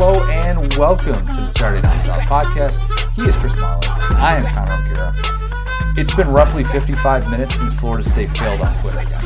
Hello and welcome to the Saturday Down South podcast. He is Chris Marler. I am Connor O'Gara. It's been roughly 55 minutes since Florida State failed on Twitter again.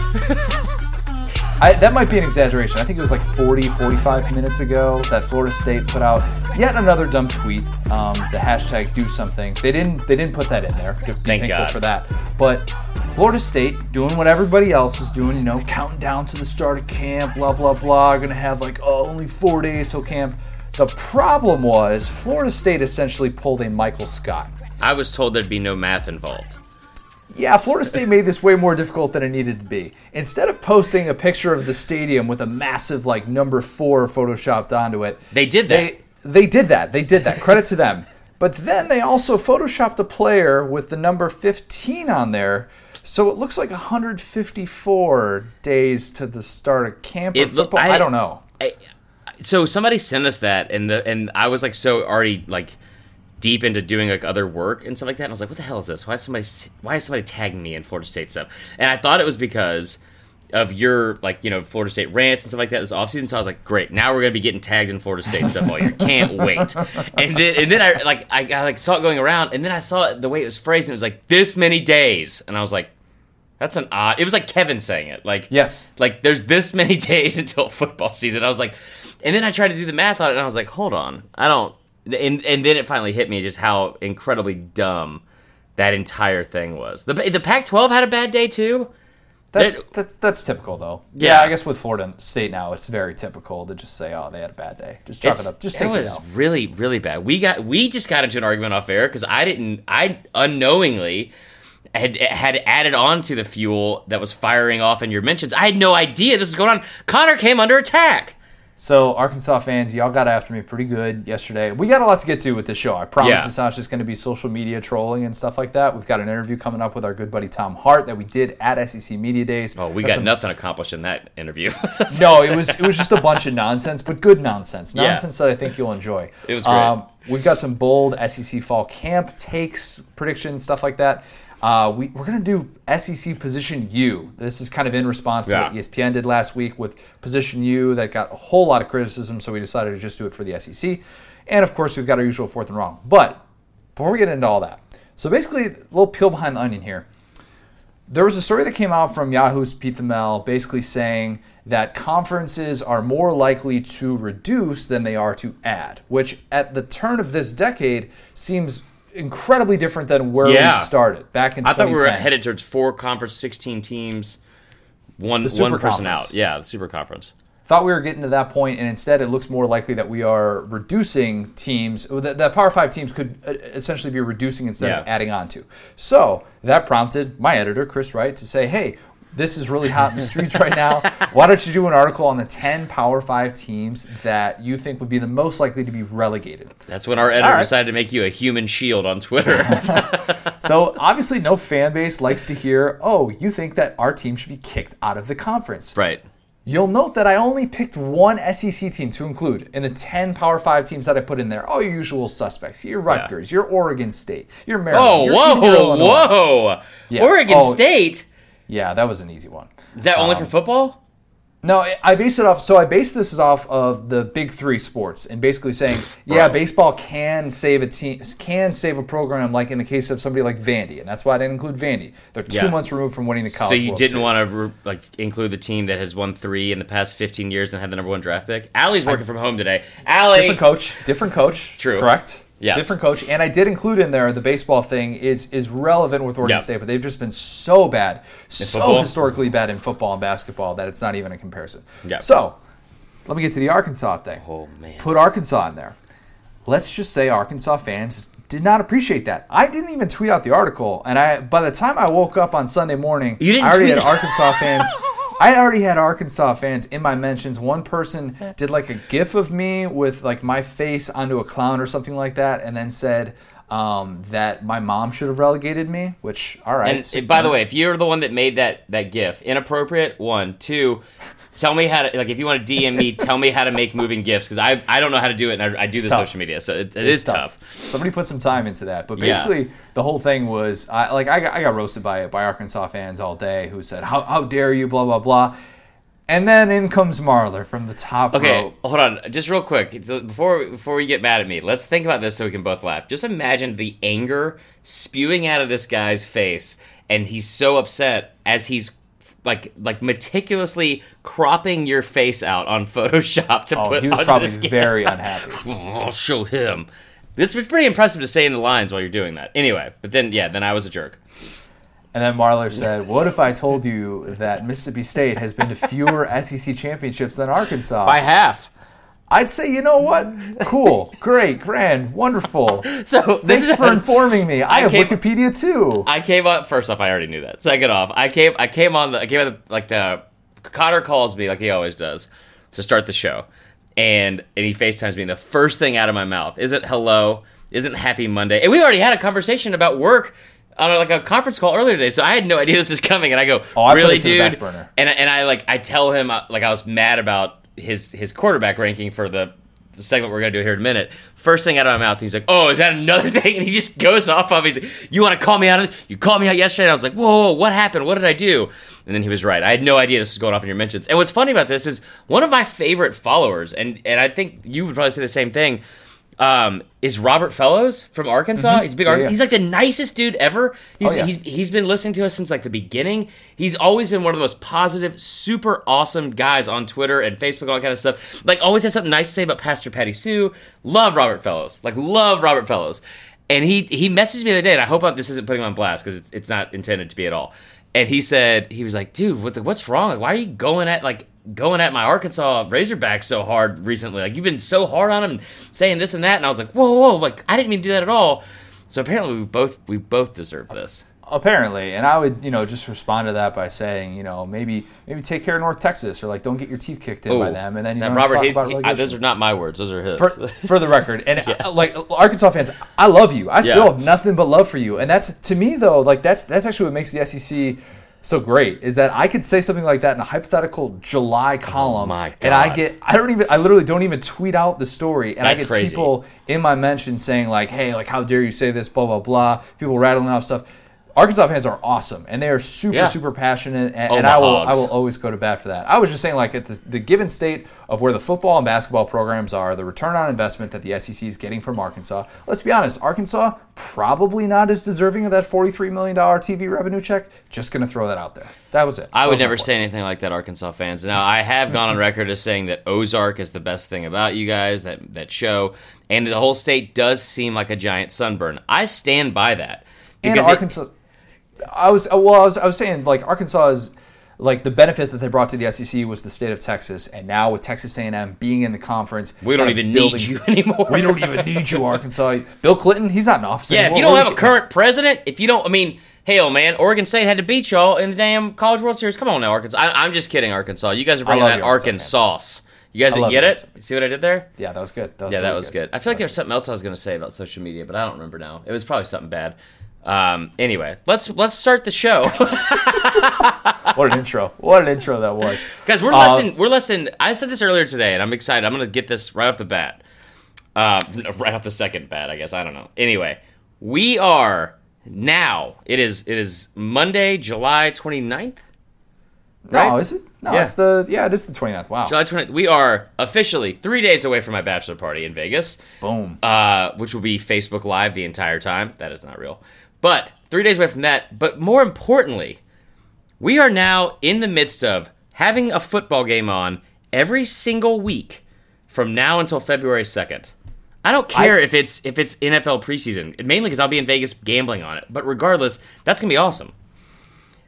I, that might be an exaggeration. I think it was like 40, 45 minutes ago that Florida State put out yet another dumb tweet. Um, the hashtag do something. They didn't. They didn't put that in there. Be Thank thankful God. for that. But Florida State doing what everybody else is doing. You know, counting down to the start of camp. Blah blah blah. Gonna have like oh, only four days till camp. The problem was Florida State essentially pulled a Michael Scott. I was told there'd be no math involved. Yeah, Florida State made this way more difficult than it needed to be. Instead of posting a picture of the stadium with a massive like number four photoshopped onto it, They did that. they they did that. They did that. Credit to them. But then they also photoshopped a player with the number 15 on there. So it looks like 154 days to the start of camp or It look- football. I, I- don't know. I, so somebody sent us that, and the and I was like so already like deep into doing like other work and stuff like that. And I was like, what the hell is this? Why is somebody why is somebody tagging me in Florida State stuff? And I thought it was because of your like you know Florida State rants and stuff like that this offseason. So I was like, great, now we're gonna be getting tagged in Florida State stuff all year. Can't wait. And then and then I like I, I like saw it going around, and then I saw it the way it was phrased, and it was like this many days, and I was like. That's an odd. It was like Kevin saying it. Like Yes. like there's this many days until football season. I was like, and then I tried to do the math on it, and I was like, hold on, I don't. And and then it finally hit me just how incredibly dumb that entire thing was. The the Pac-12 had a bad day too. That's, that's that's typical though. Yeah. Yeah. I guess with Florida State now, it's very typical to just say, "Oh, they had a bad day." Just chalk It's- it up. Just it take it, was out. really really bad. We got we just got into an argument off air because I didn't I unknowingly had had added on to the fuel that was firing off in your mentions. I had no idea this was going on. Connor came under attack. So, Arkansas fans, y'all got after me pretty good yesterday. We got a lot to get to with this show. I promise Yeah. it's not just going to be social media trolling and stuff like that. We've got an interview coming up with our good buddy Tom Hart that we did at SEC Media Days. Oh, we That's got some- nothing accomplished in that interview. No, it was it was just a bunch of nonsense, but good nonsense. Yeah. Nonsense that I think you'll enjoy. Um, It was great. we've got some bold SEC fall camp takes, predictions, stuff like that. Uh, we, we're going to do SEC Position U. This is kind of in response to what E ESPN did last week with Position U that got a whole lot of criticism, so we decided to just do it for the SEC. And of course, we've got our usual fourth and wrong. But before we get into all that, so basically, a little peel behind the onion here there was a story that came out from Yahoo's Pete Thamel basically saying that conferences are more likely to reduce than they are to add, which at the turn of this decade seems incredibly different than where Yeah. we started back in I thought we were headed towards four conference, sixteen teams, one one person out. Yeah, the super conference. Thought we were getting to that point, and instead it looks more likely that we are reducing teams. That, that Power Five teams could uh, essentially be reducing instead of adding on to. So that prompted my editor, Chris Wright, to say, "Hey, this is really hot in the streets right now. Why don't you do an article on the ten Power Five teams that you think would be the most likely to be relegated?" That's when our editor right. decided to make you a human shield on Twitter. So obviously, no fan base likes to hear, "Oh, you think that our team should be kicked out of the conference." right. You'll note that I only picked one SEC team to include in the 10 Power 5 teams that I put in there. All your usual suspects. Your Rutgers, your Oregon State, your Maryland. Oh, your, whoa, even your Illinois. whoa! Yeah. Oregon Oh. State. Yeah, that was an easy one. Is that only for um, football? No, I- I based it off. So I based this off of the big three sports, and basically saying, yeah, baseball can save a team, can save a program, like in the case of somebody like Vandy, and that's why I didn't include Vandy. They're two Yeah. months removed from winning the college. So you World didn't Series. want to re- like include the team that has won three in the past fifteen years and had the number one draft pick. Allie's working from home today. Allie, different coach, different coach. True. Correct. Yes. Different coach, and I did include in there the baseball thing is is relevant with Oregon Yeah. State, but they've just been so bad, so football? historically bad in football and basketball that it's not even a comparison. Yeah. So, let me get to the Arkansas thing. Oh man. Put Arkansas in there. Let's just say Arkansas fans did not appreciate that. I didn't even tweet out the article, and I by the time I woke up on Sunday morning, You didn't I already tweet had? Arkansas fans. I already had Arkansas fans in my mentions. One person did like a GIF of me with like my face onto a clown or something like that, and then said um, that my mom should have relegated me. Which, all right. And uh, by the way, if you're the one that made that that GIF, inappropriate. One, two. Tell me how to like if you want to DM me, tell me how to make moving GIFs because I I don't know how to do it and I, I do the tough. social media, so it, it It's is tough. Somebody put some time into that, but Yeah. basically the whole thing was I, like I got, I got roasted by by Arkansas fans all day who said how how dare you blah blah blah, And then in comes Marler from the top Okay, rope. hold on, just real quick. Before before you get mad at me, let's think about this so we can both laugh. Just imagine the anger spewing out of this guy's face, and he's so upset as he's like like meticulously cropping your face out on Photoshop to Oh, put he was onto probably very unhappy. I'll show him. This was pretty impressive to say in the lines while you're doing that. Anyway, but then yeah, then I was a jerk. And then Marler said, "What if I told you that Mississippi State has been to fewer SEC championships than Arkansas?" By half. I'd say, you know what? Cool, great, grand, wonderful. So Thanks for informing me. I, I have came- Wikipedia too. I came on first off. I already knew that. Second off, I came. I came on the. I came on the like the. Connor calls me like he always does to start the show, and and he Facetimes me. And the first thing out of my mouth isn't hello, isn't happy Monday, and we already had a conversation about work on like a conference call earlier today. So I had no idea this is coming, and I go, Oh, I really, it to the back dude? And and I like I tell him uh, like I was mad about his his quarterback ranking for the. Segment we're gonna do here in a minute. First thing out of my mouth, he's like, "Oh, is that another thing?" And he just goes off of. He's like, "You want to call me out? Of this? You called me out yesterday." And I was like, "Whoa, whoa, what happened? What did I do?" And then he was right. I had no idea this was going off in your mentions. And what's funny about this is one of my favorite followers, and and I think you would probably say the same thing. Um, is Robert Fellows from Arkansas? He's a big. Mm-hmm. Yeah, Arkansas. yeah. He's like the nicest dude ever. He's Oh, yeah. he's he's been listening to us since like the beginning. He's always been one of the most positive, super awesome guys on Twitter and Facebook, all that kind of stuff. Like always has something nice to say about Pastor Patty Sue. Love Robert Fellows. Like love Robert Fellows. And he he messaged me the other day, and I hope I'm, this isn't putting him on blast because it's, it's not intended to be at all. And he said he was like, dude, what the, what's wrong? Like, why are you going at like going at my Arkansas Razorbacks so hard recently? Like you've been so hard on him, saying this and that. And I was like, whoa, whoa, like I didn't mean to do that at all. So apparently we both we both deserve this. Apparently, and I would, you know, just respond to that by saying, you know, maybe maybe take care of North Texas or like don't get your teeth kicked in by them, and then you that know Robert talk he- about he- I- those are not my words; those are his. for, for the record. And uh, like Arkansas fans, I love you. I still Yeah. have nothing but love for you. And that's to me though, like that's that's actually what makes the SEC so great is that I could say something like that in a hypothetical July oh column, Oh my and I get I don't even I literally don't even tweet out the story, and That's I get crazy. people in my mentions saying like, hey, like how dare you say this, blah blah blah. People rattling off stuff. Arkansas fans are awesome, and they are super, Yeah. super passionate, and, Oh, and I will, hogs. I will always go to bat for that. I was just saying, like, at the, the given state of where the football and basketball programs are, the return on investment that the SEC is getting from Arkansas, let's be honest, Arkansas probably not as deserving of that $43 million TV revenue check. Just going to throw that out there. That was it. I would never say anything like that, Arkansas fans. Now, I have gone on record as saying that Ozark is the best thing about you guys, that that show, and the whole state does seem like a giant sunburn. I stand by that. And because it- Arkansas, I was, uh, well, I was, I was saying, like, Arkansas is. Like the benefit that they brought to the SEC was the state of Texas, and now with Texas A&M being in the conference, we don't even building- need you anymore. We don't even need you, Arkansas. Bill Clinton, he's not in office Yeah, if you don't have a current president, if you don't, I mean, hell, man, Oregon State had to beat y'all in the damn College World Series. Come on now, Arkansas. I, I'm just kidding, Arkansas. You guys are bringing that Arkansas. You guys didn't get you, it? See what I did there? Yeah, that was good. That was Yeah, that really was good. I feel like there was something else I was going to say about social media, but I don't remember now. It was probably something bad. Um, anyway, let's let's start the show, What an intro! What an intro that was. guys. We're Uh, less than we're less than. I said this earlier today, and I'm excited. I'm going to get this right off the bat, uh, right off the second bat. I guess I don't know. Anyway, we are now. It is it is Monday, July 29th. No, is it? No, Yeah. it's the yeah, it is the 29th. Wow. July 20th. We are officially three days away from my bachelor party in Vegas. Boom. uh, which will be Facebook Live the entire time. That is not real. But three days away from that. But more importantly, we are now in the midst of having a football game on every single week from now until February second. I don't care if it's if it's NFL preseason, mainly because I'll be in Vegas gambling on it. But regardless, that's gonna be awesome.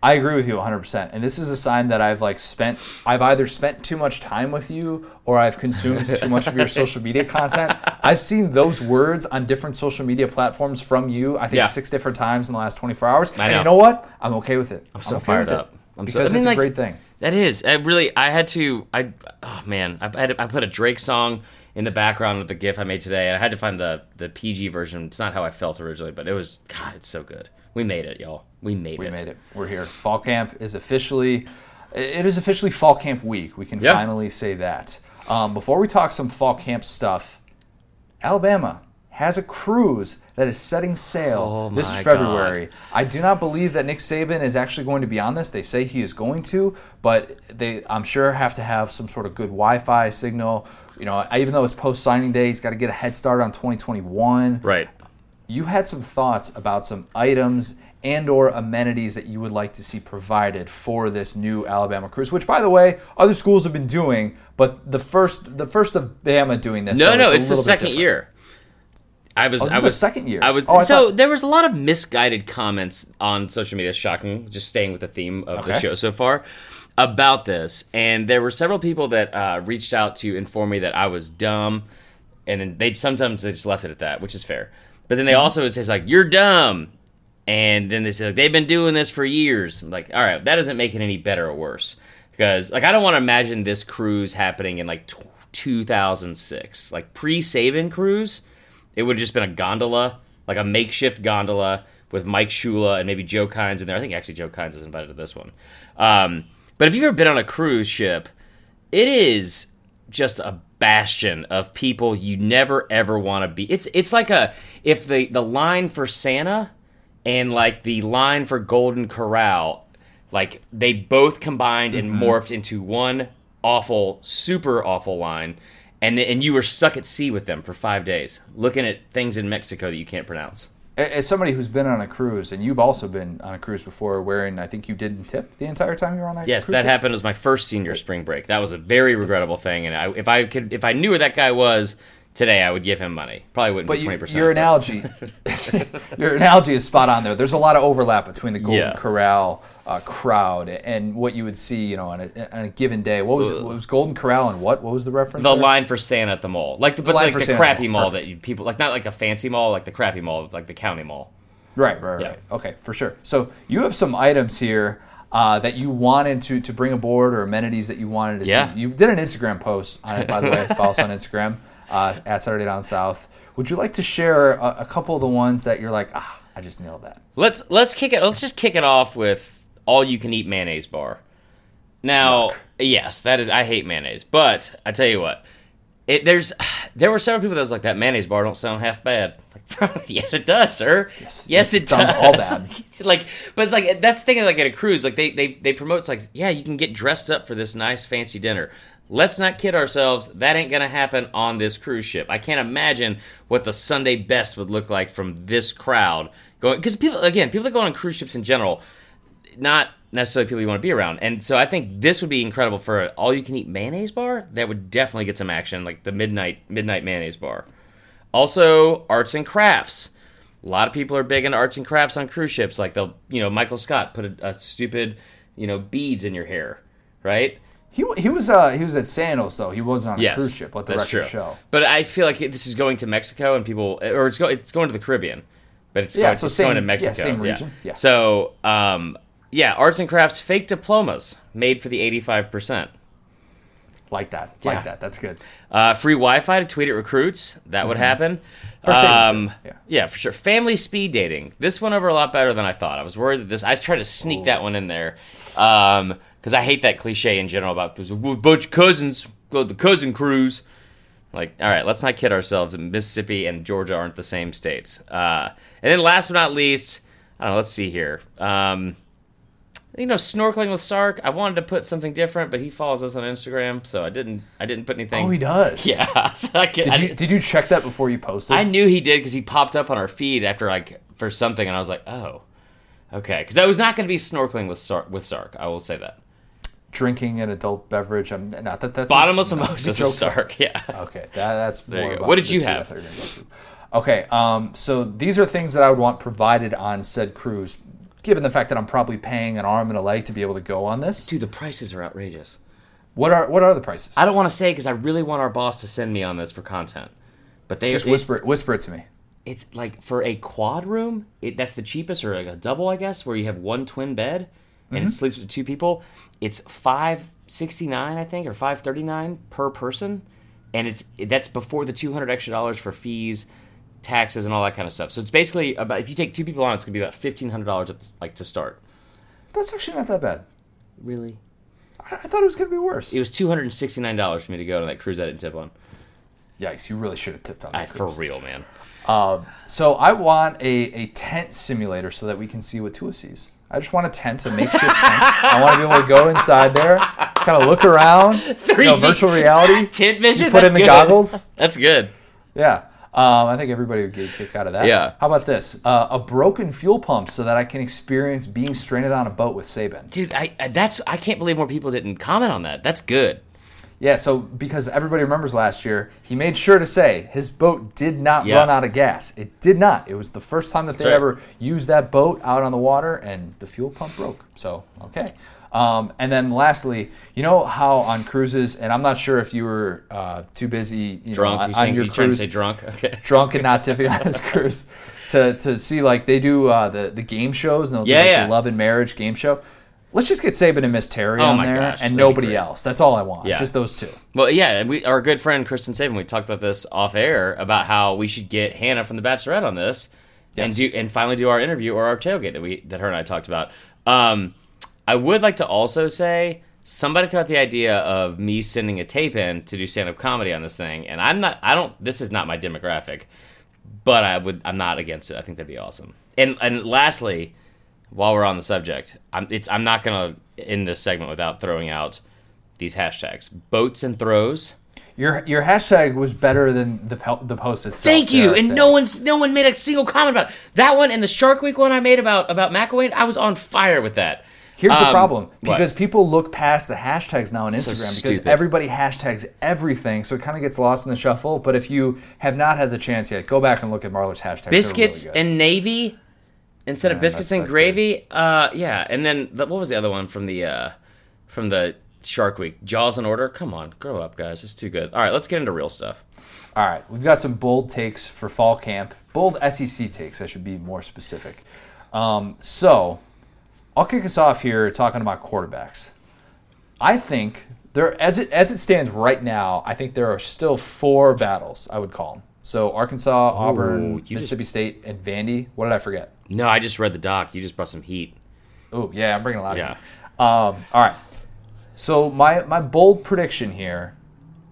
I agree with you 100%. And this is a sign that I've like spent I've either spent too much time with you or I've consumed too much of your social media content. I've seen those words on different social media platforms from you, I think Yeah. 6 different times in the last 24 hours. I And know. you know what? I'm okay with it. I'm so okay fired it. up. I'm so- because I mean, it's like- a great thing. That is. I really. I had to. I. Oh man. I had. To, I put a Drake song in the background with the GIF I made today, and I had to find the the PG version. It's not how I felt originally, but it was. God, it's so good. We made it, y'all. We made We it. We made it. We're here. Fall camp is officially, it is officially fall camp week. We can Yeah. finally say that. Um, before we talk some fall camp stuff, Alabama has a cruise that is setting sail Oh this February. I do not believe that Nick Saban is actually going to be on this. They say he is going to, but they, I'm sure, have to have some sort of good Wi-Fi signal. You know, even though it's post signing day, he's got to get a head start on 2021 Right. You had some thoughts about some items and or amenities that you would like to see provided for this new Alabama cruise which by the way other schools have been doing but the first the first of Bama doing this No, so no, a it's the second different. year. I was, Oh, I was second year. I was Oh, I so thought- there was a lot of misguided comments on social media. Shocking, just staying with the theme of the show so far about this, and there were several people that uh, reached out to inform me that I was dumb, and then they sometimes they just left it at that, which is fair. But then they also would say like you're dumb, and then they say like, they've been doing this for years. I'm like, all right, that doesn't make it any better or worse because like I don't want to imagine this cruise happening in like t- 2006, like pre Saban cruise. It would have just been a gondola, like a makeshift gondola with Mike Shula and maybe Joe Kines in there. I think actually Joe Kines is invited to this one. Um, but if you've ever been on a cruise ship, it is just a bastion of people you never ever want to be. It's it's like a if the the line for Santa and like the line for Golden Corral, like they both combined and mm-hmm. morphed into one awful, super awful line. And, and you were stuck at sea with them for five days, looking at things in Mexico that you can't pronounce. As somebody who's been on a cruise and you've also been on a cruise before wearing I think you didn't tip the entire time you were on that Yes, that ship? happened. It was my first senior spring break. That was a very regrettable thing. And I, if I could, if I knew where that guy was today, I would give him money. Probably wouldn't But be twenty percent. your analogy, your analogy is spot on there. There's a lot of overlap between the Golden Yeah. Corral uh, crowd and what you would see, you know, on a, on a given day. What was it? What was Golden Corral and what? What was the reference? the there? line for Santa at the mall, like the but line like for the Santa crappy mall. mall that you, people like, not like a fancy mall, like the crappy mall, like the county mall. Right, right, Yeah. right. Okay, for sure. So you have some items here uh, that you wanted to to bring aboard or amenities that you wanted to Yeah. see. You did an Instagram post on it, by the way. Follow us on Instagram uh, at Saturday Down South. Would you like to share a, a couple of the ones that you're like, ah, I just nailed that? Let's let's kick it. Let's just kick it off with all you can eat mayonnaise bar. Now, Yuck. yes, that is. I hate mayonnaise, but I tell you what, it there's there were several people that was like that mayonnaise bar don't sound half bad. Like, yes, it does, sir. Yes, yes, it it sounds does. all bad. like, but it's like that's the thing. Like at a cruise, like they they they promote it's like yeah, you can get dressed up for this nice fancy dinner. Let's not kid ourselves. That ain't gonna happen on this cruise ship. I can't imagine what the Sunday best would look like from this crowd going. Because people, again, people that go on cruise ships in general, not necessarily people you want to be around. And so I think this would be incredible for an all-you-can-eat mayonnaise bar. That would definitely get some action, like the midnight midnight mayonnaise bar. Also, arts and crafts. A lot of people are big into arts and crafts on cruise ships. Like they'll, you know, Michael Scott put a, a stupid, you know, beads in your hair, right? He, he was uh, he was at Sandals though. He wasn't on a Yes, cruise ship. Let the that's record true. show. But I feel like this is going to Mexico, and people, or it's go, it's going to the Caribbean, but it's Yeah, going, so it's same- going to yeah, Mexico. same region, yeah. So, um, yeah, arts and crafts fake diplomas made for the eighty-five percent. Like that. Yeah. Like that. That's good. Uh, free Wi-Fi to tweet at recruits. That would happen. Mm-hmm. For Saban, Um. Yeah. yeah, for sure. Family speed dating. This went over a lot better than I thought. I was worried that this. I tried to sneak that one in there because I hate that cliche in general about "We're bunch of cousins go the cousin cruise. Like, all right, let's not kid ourselves. Mississippi and Georgia aren't the same states. Uh, and then last but not least, I don't know. Let's see here. Um, you know, snorkeling with Sark. I wanted to put something different, but he follows us on Instagram, so I didn't. I didn't put anything. Oh, he does. Yeah, so could, Did you did you check that before you posted? I knew he did because he popped up on our feed after like for something, and I was like, oh, okay, because I was not going to be snorkeling with Sark. With Sark, I will say that. Drinking an adult beverage. I'm not that that's Bottomless no, mimosas with. Sark. Yeah. Okay, that, that's you more. go. about What did you have? that they're gonna go through. Okay, um, so these are things that I would want provided on said cruise, given the fact that I'm probably paying an arm and a leg to be able to go on this. Dude, the prices are outrageous. What are what are the prices? I don't want to say because I really want our boss to send me on this for content, but they Just it- whisper it, whisper it to me. It's like for a quad room, it, that's the cheapest, or like a double, I guess, where you have one twin bed and Mm-hmm. it sleeps with two people. It's five sixty nine, I think, or five thirty nine per person, and it's that's before the two hundred extra dollars for fees, taxes, and all that kind of stuff. So it's basically about if you take two people on, it's gonna be about fifteen hundred dollars, like to start. That's actually not that bad. Really, I, I thought it was gonna be worse. it was two hundred and sixty nine dollars for me to go on that cruise I didn't tip on. Yikes! You really should have tipped on I, that for real, man. Um, so I want a, a tent simulator so that we can see what Tua sees. I just want a tent, a makeshift tent. I want to be able to go inside there, kind of look around, you know, 3D virtual reality. Tent vision. You put in the good. goggles. That's good. Yeah. Um, I think everybody would get a kick out of that. Yeah. How about this? Uh, a broken fuel pump so that I can experience being stranded on a boat with Saban. Dude, I, I that's I can't believe more people didn't comment on that. That's good. Yeah, so because everybody remembers last year, he made sure to say his boat did not Yeah. run out of gas. It did not. It was the first time that they right. ever used that boat out on the water, and the fuel pump broke. So, okay. Um, and then lastly, you know how on cruises, and I'm not sure if you were uh, too busy you Drunk. know, on, you on your you trying to cruise, say drunk? Okay. drunk and not tipping on his cruise, to, to see like they do uh, the, the game shows, and they'll Yeah, do like, yeah. the love and marriage game show. Let's just get Saban and Miss Terry Oh on my there, gosh, and nobody else. That's all I want. Yeah. Just those two. Well, yeah, we our good friend Kristen Saban. We talked about this off air about how we should get Hannah from the Bachelorette on this, and do and finally do our interview or our tailgate that we that her and I talked about. Um, I would like to also say somebody threw out the idea of me sending a tape in to do stand up comedy on this thing, and I'm not. I don't. This is not my demographic, but I would. I'm not against it. I think that'd be awesome. And and lastly, while we're on the subject, I'm it's I'm not gonna end this segment without throwing out these hashtags: boats and throws. Your your hashtag was better than the the post itself. Thank you. And no one's no one made a single comment about it. that one and the Shark Week one I made about about McElwain. I was on fire with that. Here's the Um, problem what? because people look past the hashtags now on Instagram because everybody hashtags everything, so it kind of gets lost in the shuffle. But if you have not had the chance yet, go back and look at Marler's hashtags. Biscuits really and navy instead of biscuits that's- and that's gravy. Uh, yeah, and then the, what was the other one from the uh, from the Shark Week? Jaws in order. Come on, grow up, guys. It's too good. All right, let's get into real stuff. All right, we've got some bold takes for fall camp. Bold SEC takes, I should be more specific. Um, so, I'll kick us off here talking about quarterbacks. I think there, as it as it stands right now, I think there are still four battles. I would call them. So Arkansas, Auburn, you just- Mississippi State, and Vandy. What did I forget? No, I just read the doc. You just brought some heat. Oh yeah, I'm bringing a lot Yeah. of heat. Um, all right. So my my bold prediction here,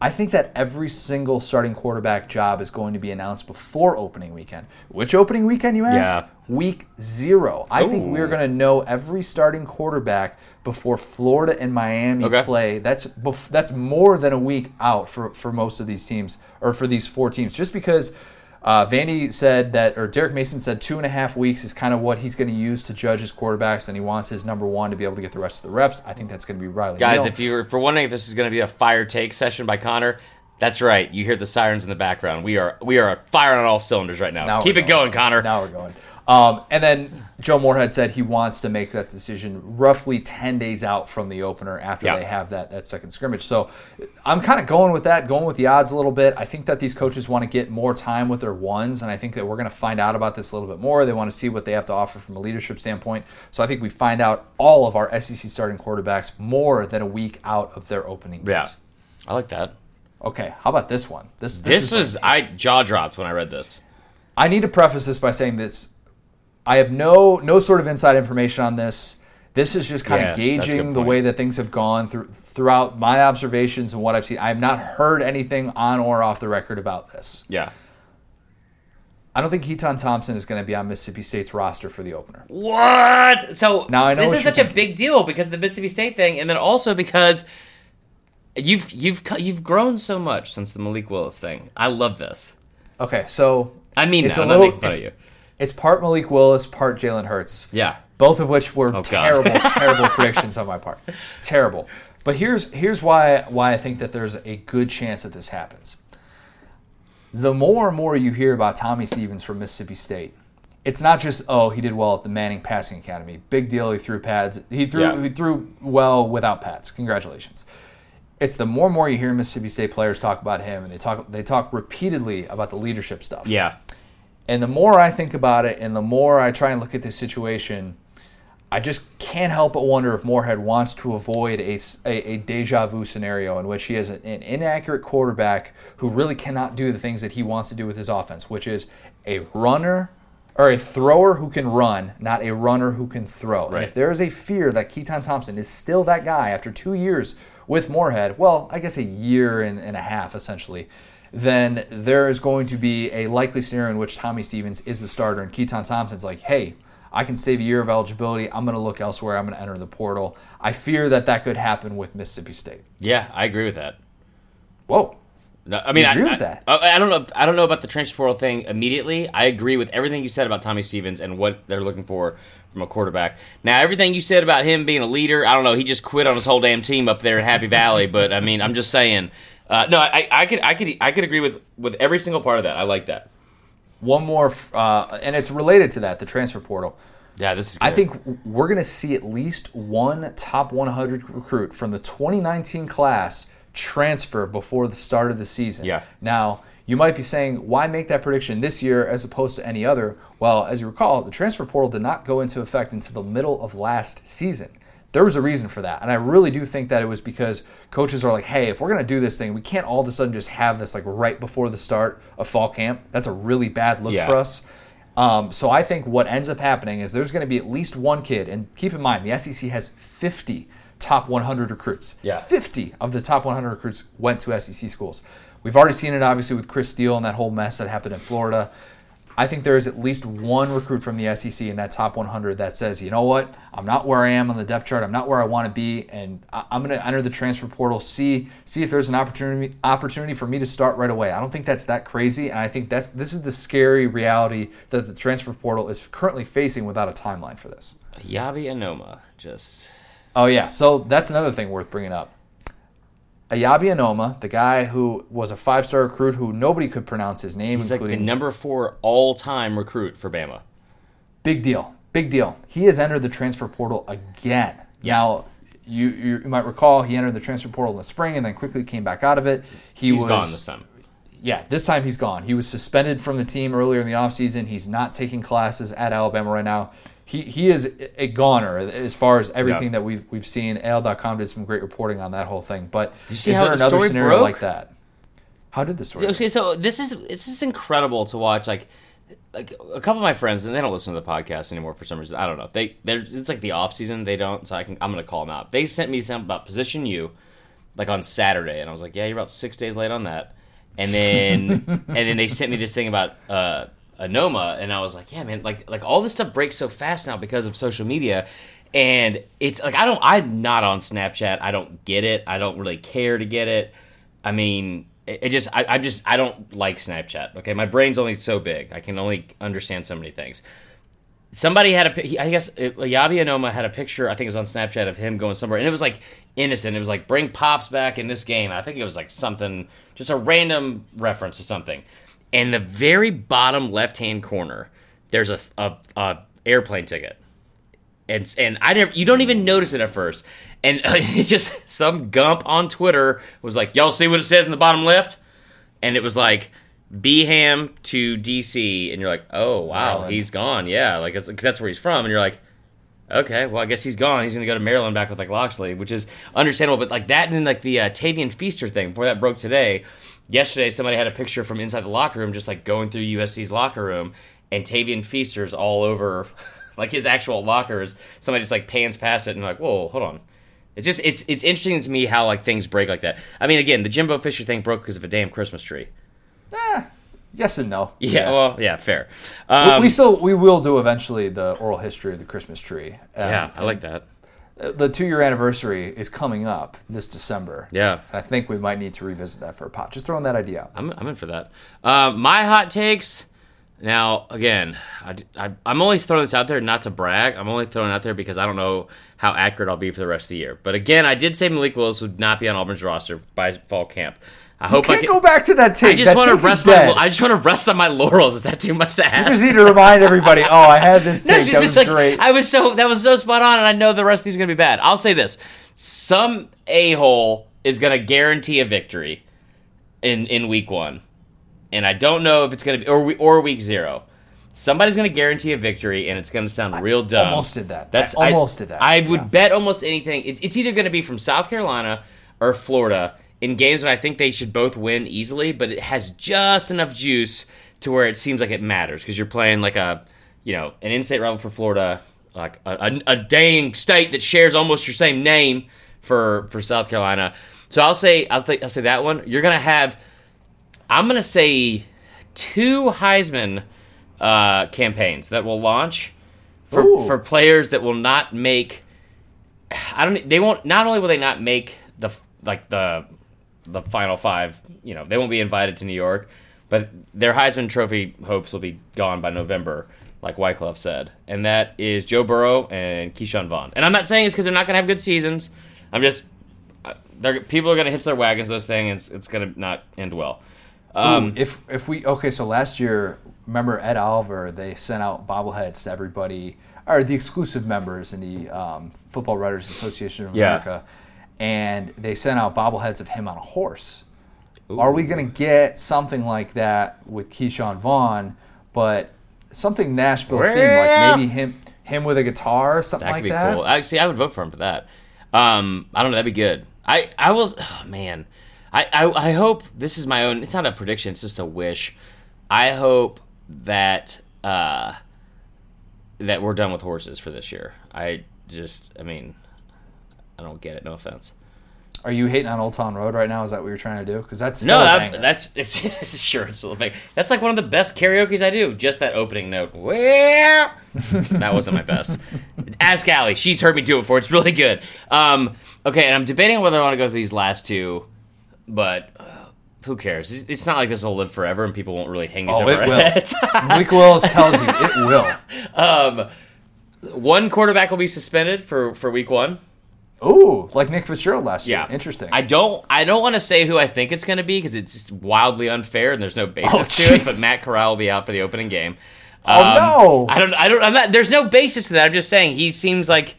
I think that every single starting quarterback job is going to be announced before opening weekend. Which opening weekend, you ask? Yeah. Week zero. I think we're going to know every starting quarterback before Florida and Miami Okay. play. That's bef- that's more than a week out for for most of these teams or for these four teams. Just because. Uh, Vandy said that, or Derek Mason said two and a half weeks is kind of what he's going to use to judge his quarterbacks, and he wants his number one to be able to get the rest of the reps. I think that's going to be Riley. Guys, Neal. if you're for wondering if this is going to be a fire take session by Connor, that's right. You hear the sirens in the background. We are we are firing on all cylinders right now. Now Keep it going, Connor. Now we're going. Um, and then Joe Moorhead said he wants to make that decision roughly 10 days out from the opener after Yeah. they have that, that second scrimmage. So I'm kind of going with that, going with the odds a little bit. I think that these coaches want to get more time with their ones, and I think that we're going to find out about this a little bit more. They want to see what they have to offer from a leadership standpoint. So I think we find out all of our SEC starting quarterbacks more than a week out of their opening Yeah, games. I like that. Okay, how about this one? This, This is was I jaw dropped when I read this. I need to preface this by saying this. I have no no sort of inside information on this. This is just kind Yeah, of that's a good gauging the way that things have gone through throughout my observations and what I've seen. I have not heard anything on or off the record about this. Yeah. I don't think Keytaon Thompson is going to be on Mississippi State's roster for the opener. What? So Now I know this is such a big deal because of the Mississippi State thing, and then also because you've you've you've grown so much since the Malik Willis thing. I love this. Okay, so I mean it's that. a little not making fun it's. It's part Malik Willis, part Jalen Hurts. Yeah. both of which were Oh, terrible, terrible predictions on my part. Terrible. But here's here's why why I think that there's a good chance that this happens. The more and more you hear about Tommy Stevens from Mississippi State, it's not just oh he did well at the Manning Passing Academy, big deal. He threw pads. He threw Yeah. he threw well without pads. Congratulations. It's the more and more you hear Mississippi State players talk about him, and they talk they talk repeatedly about the leadership stuff. Yeah. And the more I think about it and the more I try and look at this situation, I just can't help but wonder if Moorhead wants to avoid a a deja vu scenario in which he has an, an inaccurate quarterback who really cannot do the things that he wants to do with his offense, which is a runner or a thrower who can run, not a runner who can throw. And Right. if there is a fear that Keytaon Thompson is still that guy after two years with Moorhead, well, I guess a year and, and a half essentially. Then there is going to be a likely scenario in which Tommy Stevens is the starter and Keytaon Thompson's like, hey, I can save a year of eligibility. I'm going to look elsewhere. I'm going to enter the portal. I fear that that could happen with Mississippi State. Yeah, I agree with that. Whoa. No, I mean, You agree I, with that? I, I don't know. I don't know about the transfer portal thing immediately. I agree with everything you said about Tommy Stevens and what they're looking for from a quarterback. Now, everything you said about him being a leader, I don't know. He just quit on his whole damn team up there in Happy Valley. But I mean, I'm just saying. Uh, no, I, I could, I could, I could agree with with every single part of that. I like that. One more, uh, and it's related to that, the transfer portal. Yeah, this is. I think we're going to see at least one top 100 recruit from the 2019 class transfer before the start of the season. Yeah. Now, you might be saying, why make that prediction this year as opposed to any other? Well, as you recall, the transfer portal did not go into effect until the middle of last season. There was a reason for that. And I really do think that it was because coaches are like, hey, if we're going to do this thing, we can't all of a sudden just have this like right before the start of fall camp. That's a really bad look Yeah. for us. Um, so I think what ends up happening is there's going to be at least one kid, and keep in mind the SEC has 50 top 100 recruits. Yeah. 50 of the top 100 recruits went to SEC schools. We've already seen it obviously with Chris Steele and that whole mess that happened in Florida. I think there is at least one recruit from the SEC in that top 100 that says, you know what, I'm not where I am on the depth chart. I'm not where I want to be, and I- I'm going to enter the transfer portal, see see if there's an opportunity opportunity for me to start right away. I don't think that's that crazy, and I think that's this is the scary reality that the transfer portal is currently facing without a timeline for this. Eyabi Anoma just. Oh yeah, so that's another thing worth bringing up. Eyabi Anoma, the guy who was a five-star recruit who nobody could pronounce his name, He's like the number four all time recruit for Bama. Big deal. Big deal. He has entered the transfer portal again. Now, you, you you might recall he entered the transfer portal in the spring and then quickly came back out of it. He He's was gone this time. yeah, this time he's gone. He was suspended from the team earlier in the offseason. He's not taking classes at Alabama right now. He, he is a goner as far as everything Yeah. that we've we've seen. AL.com did some great reporting on that whole thing. But you see is how there the another story scenario broke? like that? How did the story? Okay, so this is it's just incredible to watch. Like, like a couple of my friends, and they don't listen to the podcast anymore for some reason. I don't know. They they're it's like the off season. They don't. So I can I'm gonna call them out. They sent me something about position you, like on Saturday, and I was like, yeah, you're about six days late on that. And then and then they sent me this thing about uh Anoma, and I was like, yeah, man, like like all this stuff breaks so fast now because of social media. And it's like I don't I'm not on Snapchat. I don't get it. I don't really care to get it. I mean, it, it just I, I just I don't like Snapchat. Okay, my brain's only so big. I can only understand so many things. Somebody had a, I guess it, Eyabi Anoma had a picture. I think it was on Snapchat of him going somewhere, and it was like innocent. It was like bring pops back in this game. I think it was like something, just a random reference to something. And the very bottom left hand corner, there's a, a, a airplane ticket and and I never you don't even notice it at first. And uh, it's just some gump on Twitter was like, "Y'all see what it says in the bottom left?" And it was like Beham to DC, and you're like, "Oh wow, Maryland. he's gone." Yeah, like it's, 'cause that's where he's from, and you're like. Okay, well, I guess he's gone. He's gonna go to Maryland back with like Locksley, which is understandable. But like that, and then like the uh, Tavian Feaster thing before that broke today. Yesterday, somebody had a picture from inside the locker room, just like going through USC's locker room, and Tavian Feaster's all over, like his actual lockers. Somebody just like pans past it and like, whoa, hold on. It's just it's it's interesting to me how like things break like that. I mean, again, the Jimbo Fisher thing broke because of a damn Christmas tree. yes and no. Yeah, well, yeah, fair. We- Um, we still we will do eventually the oral history of the Christmas tree. Um, yeah, I like that. The two year anniversary is coming up this December. Yeah. And I think we might need to revisit that for a pot. Just throwing that idea out. I'm, I'm in for that. Um, my hot takes. Now, again, I, I, I'm only throwing this out there not to brag. I'm only throwing it out there because I don't know how accurate I'll be for the rest of the year. But again, I did say Malik Willis would not be on Auburn's roster by fall camp. I hope I Can't can. go back to that tape. I just want to rest my. I just want to rest on my laurels. Is that too much to You ask? just need to remind everybody. Oh, I had this tape. it's That was like great. I was so that was so spot on, and I know the rest of these are gonna be bad. I'll say this: some a hole is gonna guarantee a victory in in week one, and I don't know if it's gonna be or we- or week zero. Somebody's gonna guarantee a victory, and it's gonna sound real dumb. almost did that. That's I almost did that. I would Yeah. bet almost anything. It's it's either gonna be from South Carolina or Florida in games that I think they should both win easily, but it has just enough juice to where it seems like it matters because you're playing like a you know an in-state rival for Florida, like a, a, a dang state that shares almost your same name for for South Carolina. So I'll say I'll, th- I'll say that one. You're gonna have. I'm gonna say two Heisman uh, campaigns that will launch for, Ooh. for players that will not make. I don't. They won't. Not only will they not make the like the the final five. You know, they won't be invited to New York, but their Heisman Trophy hopes will be gone by November, like Wyclef said. And that is Joe Burrow and Ke'Shawn Vaughn. And I'm not saying it's because they're not gonna have good seasons. I'm just. They're, people are going to hitch their wagons to this thing. And it's, it's going to not end well. Um, Ooh, if if we okay, so last year, remember Ed Oliver? They sent out bobbleheads to everybody, or the exclusive members in the um, Football Writers Association of Yeah. America, and they sent out bobbleheads of him on a horse. Are we going to get something like that with Ke'Shawn Vaughn, but something Nashville themed, like maybe him him with a guitar, or something That like be that? cool. Actually, I would vote for him for that. Um, I don't know. That'd be good. I I was oh, man. I, I I hope this is my own. It's not a prediction. It's just a wish. I hope that uh, that we're done with horses for this year. I just. I mean, I don't get it. No offense. Are you hating on Old Town Road right now? Is that what you're trying to do? Because that's No, that, that's it's, it's sure it's a little bit. That's like one of the best karaoke's I do. Just that opening note. Well, that wasn't my best. Ask Allie. She's heard me do it before. It's really good. Um, okay, and I'm debating whether I want to go through these last two, but uh, who cares? It's, not like this will live forever and people won't really hang these Oh, over it will. heads. Malik Willis tells you it will. um, one quarterback will be suspended for for week one. Ooh, like Nick Fitzgerald last year. Yeah, Interesting. I don't. I don't want to say who I think it's going to be because it's wildly unfair and there's no basis Oh, to it. But Matt Corral will be out for the opening game. Oh, Um, no. I don't. I don't. I'm not, there's no basis to that. I'm just saying he seems like.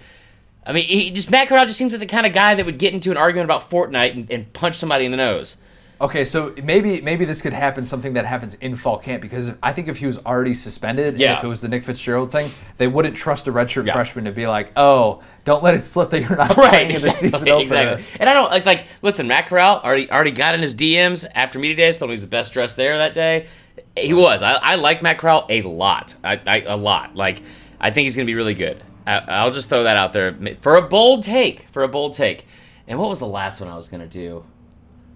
I mean, he just Matt Corral just seems like the kind of guy that would get into an argument about Fortnite and, and punch somebody in the nose. Okay, so maybe maybe this could happen something that happens in fall camp because I think if he was already suspended, Yeah. if it was the Nick Fitzgerald thing, they wouldn't trust a redshirt Yeah. freshman to be like, "Oh, don't let it slip that you're not Right, playing in the exactly, season opener." exactly. And I don't like like listen, Matt Corral already already got in his DMs after media day, told me he was the best dressed there that day. He was. I, I like Matt Corral a lot. I, I a lot. Like I think he's gonna be really good. I, I'll just throw that out there for a bold take. For a bold take. And what was the last one I was gonna do?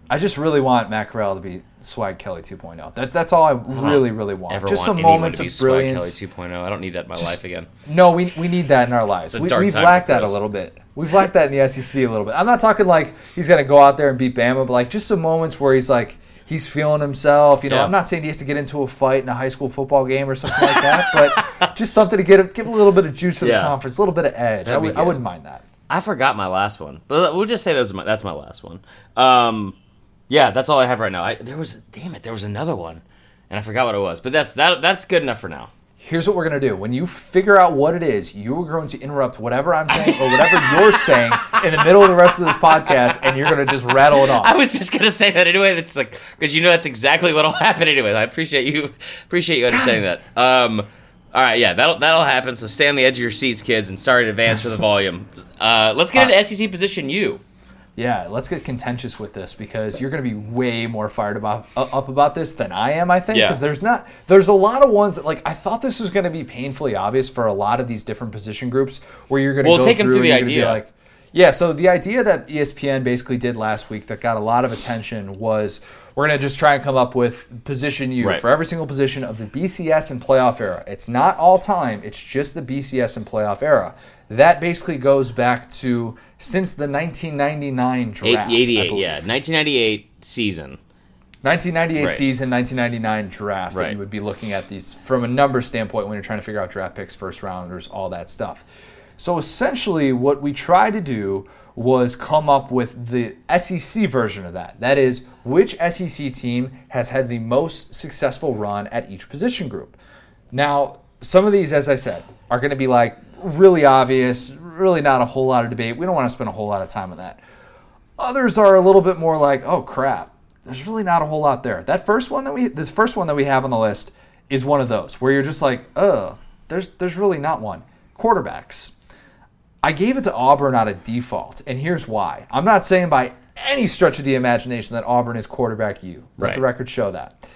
I just really want Matt Corral to be Swag Kelly 2.0. That, that's all I really really want. Ever Just want some moments to be of Swag brilliance. Kelly 2.0. I don't need that in my life again. No, we, we need that in our lives. We, time lacked that a little bit. We've lacked that in the SEC a little bit. I'm not talking like he's going to go out there and beat Bama, but like just some moments where he's like he's feeling himself. You know, Yeah. I'm not saying he has to get into a fight in a high school football game or something like that, but just something to get give a little bit of juice to the conference, a little bit of edge. I, would, I wouldn't mind that. I forgot my last one, but we'll just say are my, that's my last one. Um, yeah, that's all I have right now. I, there was damn it, there was another one, and I forgot what it was. But that's that that's good enough for now. Here's what we're going to do. When you figure out what it is, you are going to interrupt whatever I'm saying or whatever you're saying in the middle of the rest of this podcast, and you're going to just rattle it off. I was just gonna say that anyway. That's like because you know that's exactly what'll happen anyway. I appreciate you appreciate you understanding that. Um, all right, yeah, that'll that'll happen. So stay on the edge of your seats, kids, and sorry in advance for the volume. Uh, let's get into SEC position U. Yeah, let's get contentious with this because you're going to be way more fired about uh, up about this than I am. I think Yeah. because there's not there's a lot of ones that like I thought this was going to be painfully obvious for a lot of these different position groups where you're going to Well, go take through through and the idea. like. Yeah, so the idea that ESPN basically did last week that got a lot of attention was we're going to just try and come up with position you Right. for every single position of the BCS and playoff era. It's not all time, it's just the BCS and playoff era. That basically goes back to since the 1999 draft. 88, believe. yeah, 1998 season. 1998 Right. season, 1999 draft Right. you would be looking at these from a number standpoint when you're trying to figure out draft picks, first rounders, all that stuff. So essentially, what we tried to do was come up with the SEC version of that. That is, which SEC team has had the most successful run at each position group. Now, some of these, as I said, are going to be like really obvious, really not a whole lot of debate. We don't want to spend a whole lot of time on that. Others are a little bit more like, oh crap, there's really not a whole lot there. That first one that we, this first one that we have on the list is one of those where you're just like, oh, there's there's really not one. Quarterbacks. I gave it to Auburn out of default, and here's why. I'm not saying by any stretch of the imagination that Auburn is quarterback you. Let the record show that.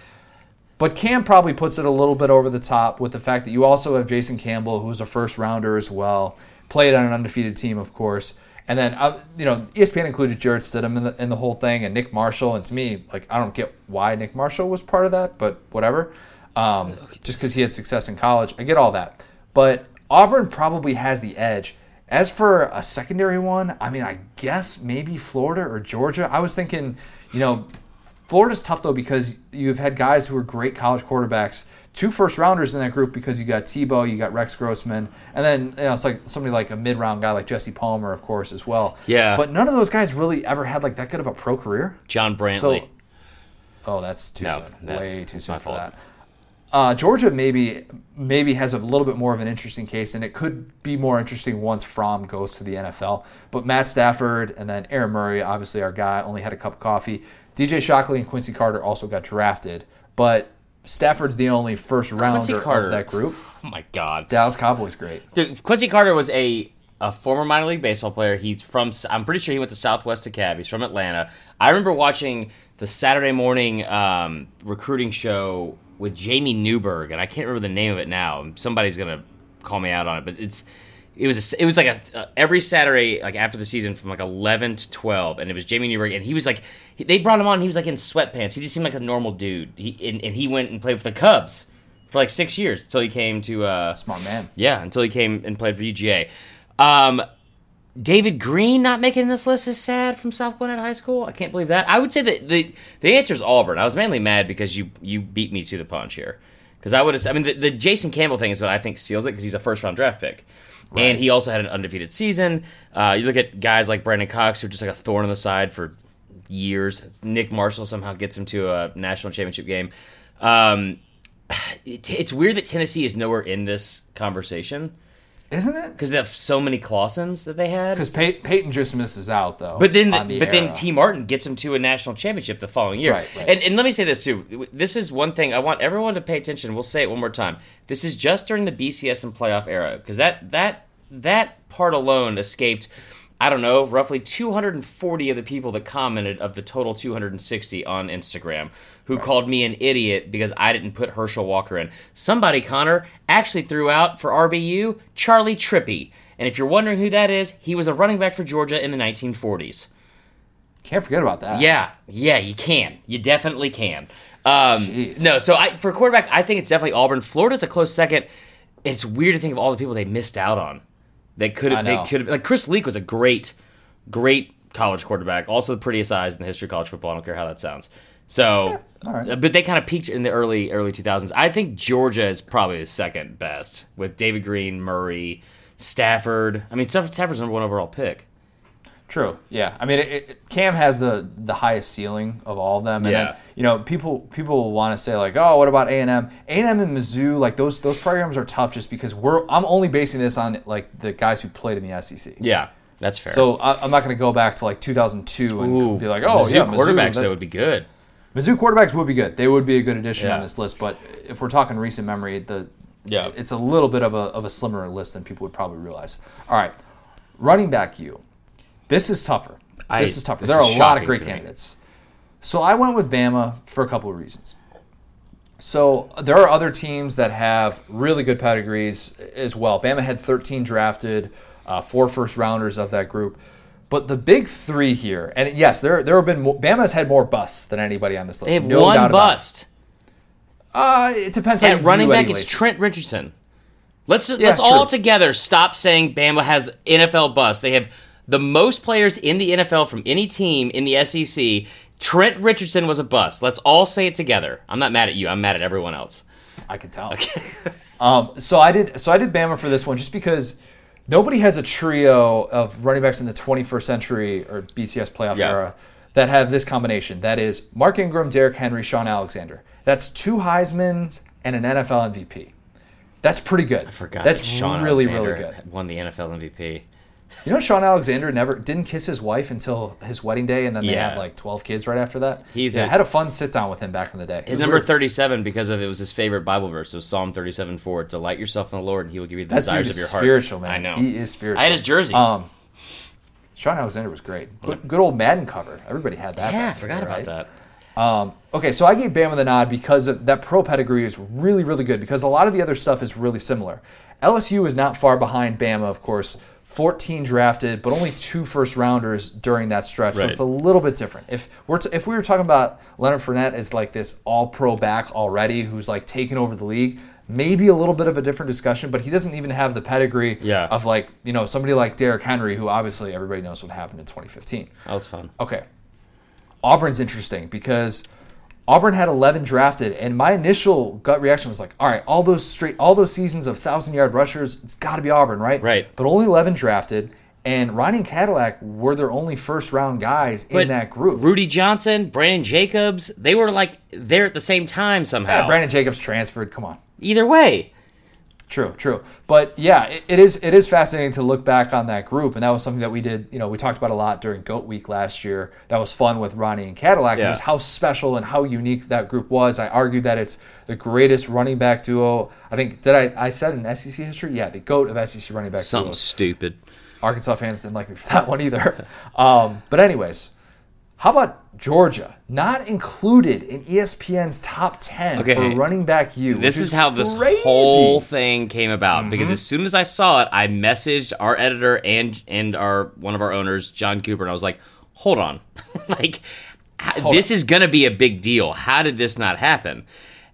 But Cam probably puts it a little bit over the top with the fact that you also have Jason Campbell, who's a first rounder as well, played on an undefeated team, of course, And then, uh, you know, ESPN included Jarrett Stidham in the, in the whole thing and Nick Marshall. And to me, like, I don't get why Nick Marshall was part of that, but whatever. Um, just because he had success in college. I get all that. But Auburn probably has the edge. As for a secondary one, I mean, I guess maybe Florida or Georgia. I was thinking, you know, Florida's tough though because you've had guys who are great college quarterbacks, two first rounders in that group because you got Tebow, you got Rex Grossman, and then you know it's like somebody like a mid round guy like Jesse Palmer, of course, as well. Yeah. But none of those guys really ever had like that good of a pro career. John Brantley. So, oh, that's too No, soon. that- Way too soon for fault. that. Uh, Georgia maybe maybe has a little bit more of an interesting case, and it could be more interesting once Fromm goes to the NFL. But Matt Stafford and then Aaron Murray, obviously our guy, only had a cup of coffee. DJ Shockley and Quincy Carter also got drafted, but Stafford's the only first rounder Carter. of that group. oh my god. Dallas Cowboys, great. Dude, Quincy Carter was a a former minor league baseball player. He's from. I'm pretty sure he went to Southwest DeKalb. He's from Atlanta. I remember watching the Saturday morning um, recruiting show with Jamie Newberg, and I can't remember the name of it now. Somebody's gonna call me out on it, but it's. It was a, it was like a uh, every Saturday like after the season from like eleven to twelve, and it was Jamie Newberg, and he was like he- they brought him on. He was like in sweatpants. He just seemed like a normal dude. He and, and he went and played with the Cubs for like six years until he came to uh, Smart man. yeah, until he came and played for UGA. Um, David Greene not making this list is sad from South Gwinnett High School. I can't believe that. I would say that the the answer is Auburn. I was mainly mad because you you beat me to the punch here. Because I would have, I mean, the, the Jason Campbell thing is what I think seals it because he's a first round draft pick. And he also had an undefeated season. Uh, you look at guys like Brandon Cox, who are just like a thorn in the side for years. Nick Marshall somehow gets him to a national championship game. Um, it, it's weird that Tennessee is nowhere in this conversation Isn't it? because they have so many Clausens that they had. Because Pey- Peyton just misses out though. But then, the but then. Tee Martin gets him to a national championship the following year. Right, right. And, and let me say this too. This is one thing I want everyone to pay attention. We'll say it one more time. This is just during the BCS and playoff era because that that that part alone escaped. I don't know, roughly 240 of the people that commented of the total 260 on Instagram who called me an idiot because I didn't put Herschel Walker in. Somebody, Connor, actually threw out for RBU Charley Trippi. And if you're wondering who that is, he was a running back for Georgia in the 1940s. can't forget about that. Yeah, yeah, you can. You definitely can. Um, Jeez. no, so I for quarterback, I think it's definitely Auburn. Florida's a close second. It's weird to think of all the people they missed out on. They could have. They could have. Like Chris Leak was a great, great college quarterback. Also the prettiest eyes in the history of college football. I don't care how that sounds. So, right. uh, but they kind of peaked in the early early 2000s. I think Georgia is probably the second best with David Greene, Murray, Stafford. I mean, Stafford's number one overall pick. True. Yeah. I mean, it, it, Cam has the the highest ceiling of all of them, and Yeah. then you know people people will want to say like, oh, what about A and M? A and M and Mizzou, like those those programs are tough just because we're I'm only basing this on like the guys who played in the SEC. Yeah, that's fair. So I, I'm not going to go back to like 2002 and Ooh, be like, oh Mizzou yeah, quarterbacks that- that would be good. Mizzou quarterbacks would be good. They would be a good addition on this list. But if we're talking recent memory, the Yeah. it's a little bit of a of a slimmer list than people would probably realize. All right, running back you. This is tougher. I- this is tougher. this there are a lot of great me. candidates. So I went with Bama for a couple of reasons. So there are other teams that have really good pedigrees as well. Bama had 13 drafted, uh, four first rounders of that group. But the big three here, and yes, there there have been more, Bama's had more busts than anybody on this list. They have no one doubt about it. bust. Uh, it depends how you At running back, it's Trent Richardson. Let's let's true. all together stop saying Bama has NFL bust. They have the most players in the NFL from any team in the SEC. Trent Richardson was a bust. Let's all say it together. I'm not mad at you. I'm mad at everyone else. I can tell. um, so I did. So I did Bama for this one just because nobody has a trio of running backs in the 21st century or BCS playoff Yeah. era that have this combination. That is Mark Ingram, Derrick Henry, Shaun Alexander. That's two Heisman's and an NFL MVP. That's pretty good. I forgot That's Sean really Alexander really good. Won the NFL MVP. You know, Shaun Alexander never didn't kiss his wife until his wedding day, and then they Yeah. had like 12 kids right after that. He's yeah, a- had a fun sit down with him back in the day. His number 37 because of it was his favorite Bible verse. It was Psalm 37 4. Delight yourself in the Lord, and he will give you the That desires of your heart. spiritual, man. I know. He is spiritual. I had his jersey. Um, Shaun Alexander was great. Good, good old Madden cover. Everybody had that. yeah, I back in the forgot day, about right? that. Um, okay, so I gave Bama the nod because of, that pro pedigree is really, really good because a lot of the other stuff is really similar. LSU is not far behind Bama, of course, 14 drafted, but only two first rounders during that stretch. So it's a little bit different. If we're t- if we were talking about Leonard Fournette as like this All Pro back already, who's like taking over the league, maybe a little bit of a different discussion. But he doesn't even have the pedigree Yeah. of like you know somebody like Derrick Henry, who obviously everybody knows what happened in 2015. That was fun. Okay. Auburn's interesting because Auburn had 11 drafted, and my initial gut reaction was like, all right, all those straight, all those seasons of thousand yard rushers, it's got to be Auburn, right? Right. But only 11 drafted, and Ronnie and Cadillac were their only first round guys in that group. Rudy Johnson, Brandon Jacobs, they were like there at the same time somehow. Yeah, Brandon Jacobs transferred. Come on. Either way. True, true. But yeah, it, it is it is fascinating to look back on that group, and that was something that we did. You know, we talked about a lot during Goat Week last year. That was fun with Ronnie and Cadillac. Yeah. It was how special and how unique that group was. I argued that it's the greatest running back duo. I think did I I said in SEC history? Yeah, the goat of SEC running back Something duos. stupid. Arkansas fans didn't like me for that one either. Um, but anyways, how about Georgia? Not included in ESPN's top ten Okay. for running back you. This which is how this crazy. Mm-hmm. whole thing came about because as soon as I saw it, I messaged our editor and and our one of our owners, John Cooper, and I was like, "Hold on, like h- this is gonna be a big deal. How did this not happen?"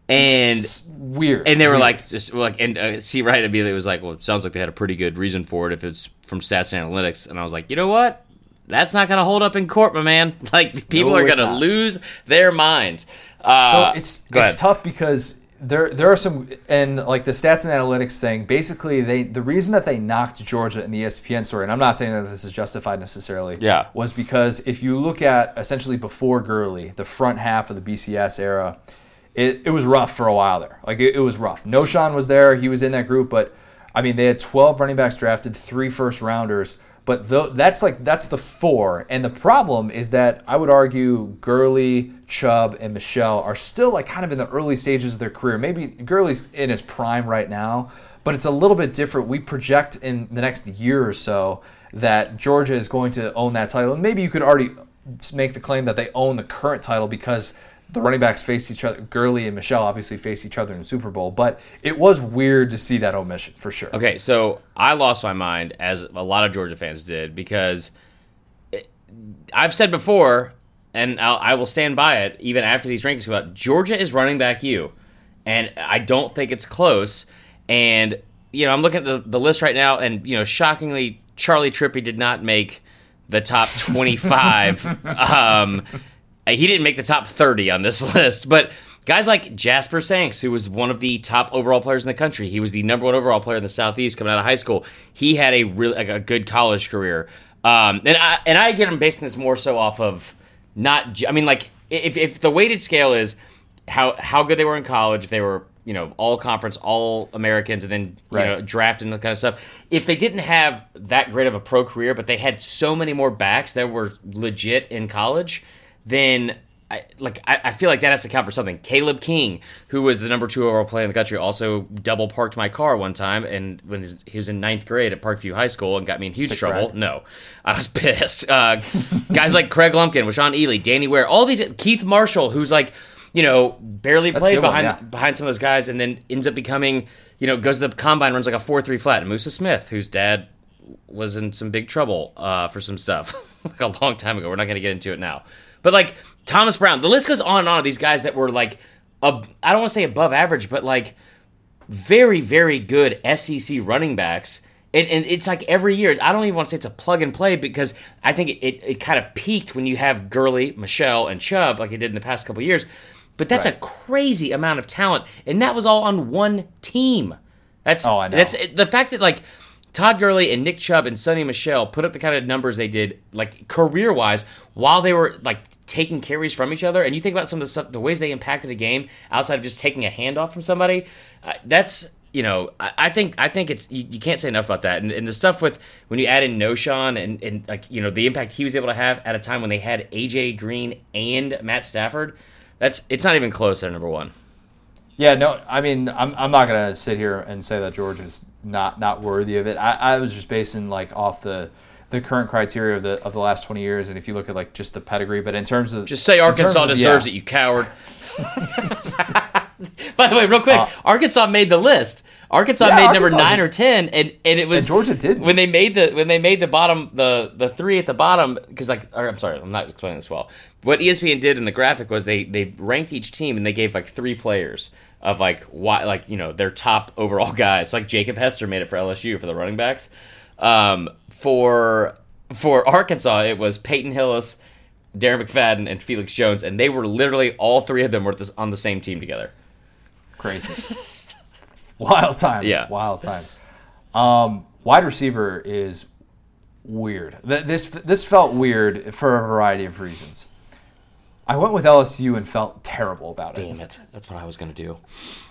And It's weird. and they were Weird. like, just like, and uh, C. Wright immediately was like, "Well, it sounds like they had a pretty good reason for it if it's from stats and analytics." And I was like, "You know what? That's not gonna hold up in court, my man. Like people No, are gonna not. lose their minds." Uh, so it's it's tough because there there are some and like the stats and analytics thing. Basically, they the reason that they knocked Georgia in the ESPN story, and I'm not saying that this is justified necessarily. Yeah. was because if you look at essentially before Gurley, the front half of the BCS era, it, it was rough for a while there. Like it, it was rough. Knowshon was there; he was in that group, but I mean they had 12 running backs drafted, three first rounders. But that's like that's the four, and the problem is that I would argue Gurley, Chubb, and Michel are still like kind of in the early stages of their career. Maybe Gurley's in his prime right now, but it's a little bit different. We project in the next year or so that Georgia is going to own that title, and maybe you could already make the claim that they own the current title because the running backs face each other. Gurley and Michel obviously face each other in the Super Bowl, but it was weird to see that omission for sure. Okay, so I lost my mind as a lot of Georgia fans did because it, I've said before, and I'll, I will stand by it even after these rankings come out. Georgia is running back you, and I don't think it's close. And you know, I'm looking at the, the list right now, and you know, shockingly, Charley Trippi did not make the top 25. um, he didn't make the top 30 on this list, but guys like Jasper Sanks, who was one of the top overall players in the country, he was the number one overall player in the Southeast coming out of high school. He had a really like a good college career, um, and I and I get him basing this more so off of not. I mean, like if if the weighted scale is how how good they were in college, if they were you know all conference, all Americans, and then you Right. know draft and that kind of stuff. If they didn't have that great of a pro career, but they had so many more backs that were legit in college, then I, like I, I feel like that has to count for something. Caleb King, who was the number two overall player in the country, also double parked my car one time, and when his- he was in ninth grade at Parkview High School and got me in huge Sick trouble. No, I was pissed. Uh, guys like Kregg Lumpkin, Rashawn Ely, Danny Ware, all these Keith Marshall, who's like you know barely That's played good one, behind yeah. behind some of those guys, and then ends up becoming you know goes to the combine, runs like a four three flat. And Musa Smith, whose dad was in some big trouble uh, for some stuff like a long time ago. We're not going to get into it now, but like Thomas Brown, the list goes on and on of these guys that were like, ab- I don't want to say above average, but like very very good SEC running backs. And, and it's like every year, I don't even want to say it's a plug and play because I think it, it, it kind of peaked when you have Gurley, Michel, and Chubb like it did in the past couple years. But that's a crazy amount of talent, and that was all on one team. That's Oh, I know. that's the fact that like Todd Gurley and Nick Chubb and Sony Michel put up the kind of numbers they did, like career wise, while they were like taking carries from each other. And you think about some of the stuff, the ways they impacted a game outside of just taking a handoff from somebody. Uh, that's you know, I, I think I think it's you, you can't say enough about that. And, and the stuff with when you add in Knowshon and and like you know the impact he was able to have at a time when they had AJ Green and Matt Stafford. That's it's not even close at number one. Yeah, no, I mean, I'm, I'm not gonna sit here and say that Georgia's not not worthy of it. I, I was just basing like off the the current criteria of the of the last 20 years, and if you look at like just the pedigree, but in terms of Just say Arkansas of- deserves yeah. it, you coward. By the way, real quick, Uh, Arkansas made the list. Arkansas Yeah, made number Arkansas- nine or ten, and, and it was And Georgia didn't. when they made the when they made the bottom the the three at the bottom because like I'm sorry I'm not explaining this well. What ESPN did in the graphic was they they ranked each team and they gave like three players of like why like you know their top overall guys. Like Jacob Hester made it for LSU for the running backs. Um, for for Arkansas, it was Peyton Hillis, Darren McFadden, and Felix Jones, and they were literally all three of them were this, on the same team together. Crazy. wild times. Yeah. Wild times. Um, wide receiver is weird. Th- This this felt weird for a variety of reasons. I went with LSU and felt terrible about it. Damn it, that's what I was gonna do.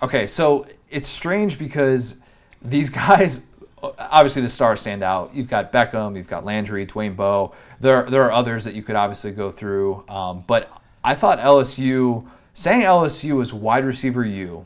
Okay, so it's strange because these guys, obviously the stars stand out. You've got Beckham, you've got Landry, Dwayne Bowe. There, there are others that you could obviously go through. Um, but I thought LSU, saying LSU is wide receiver U,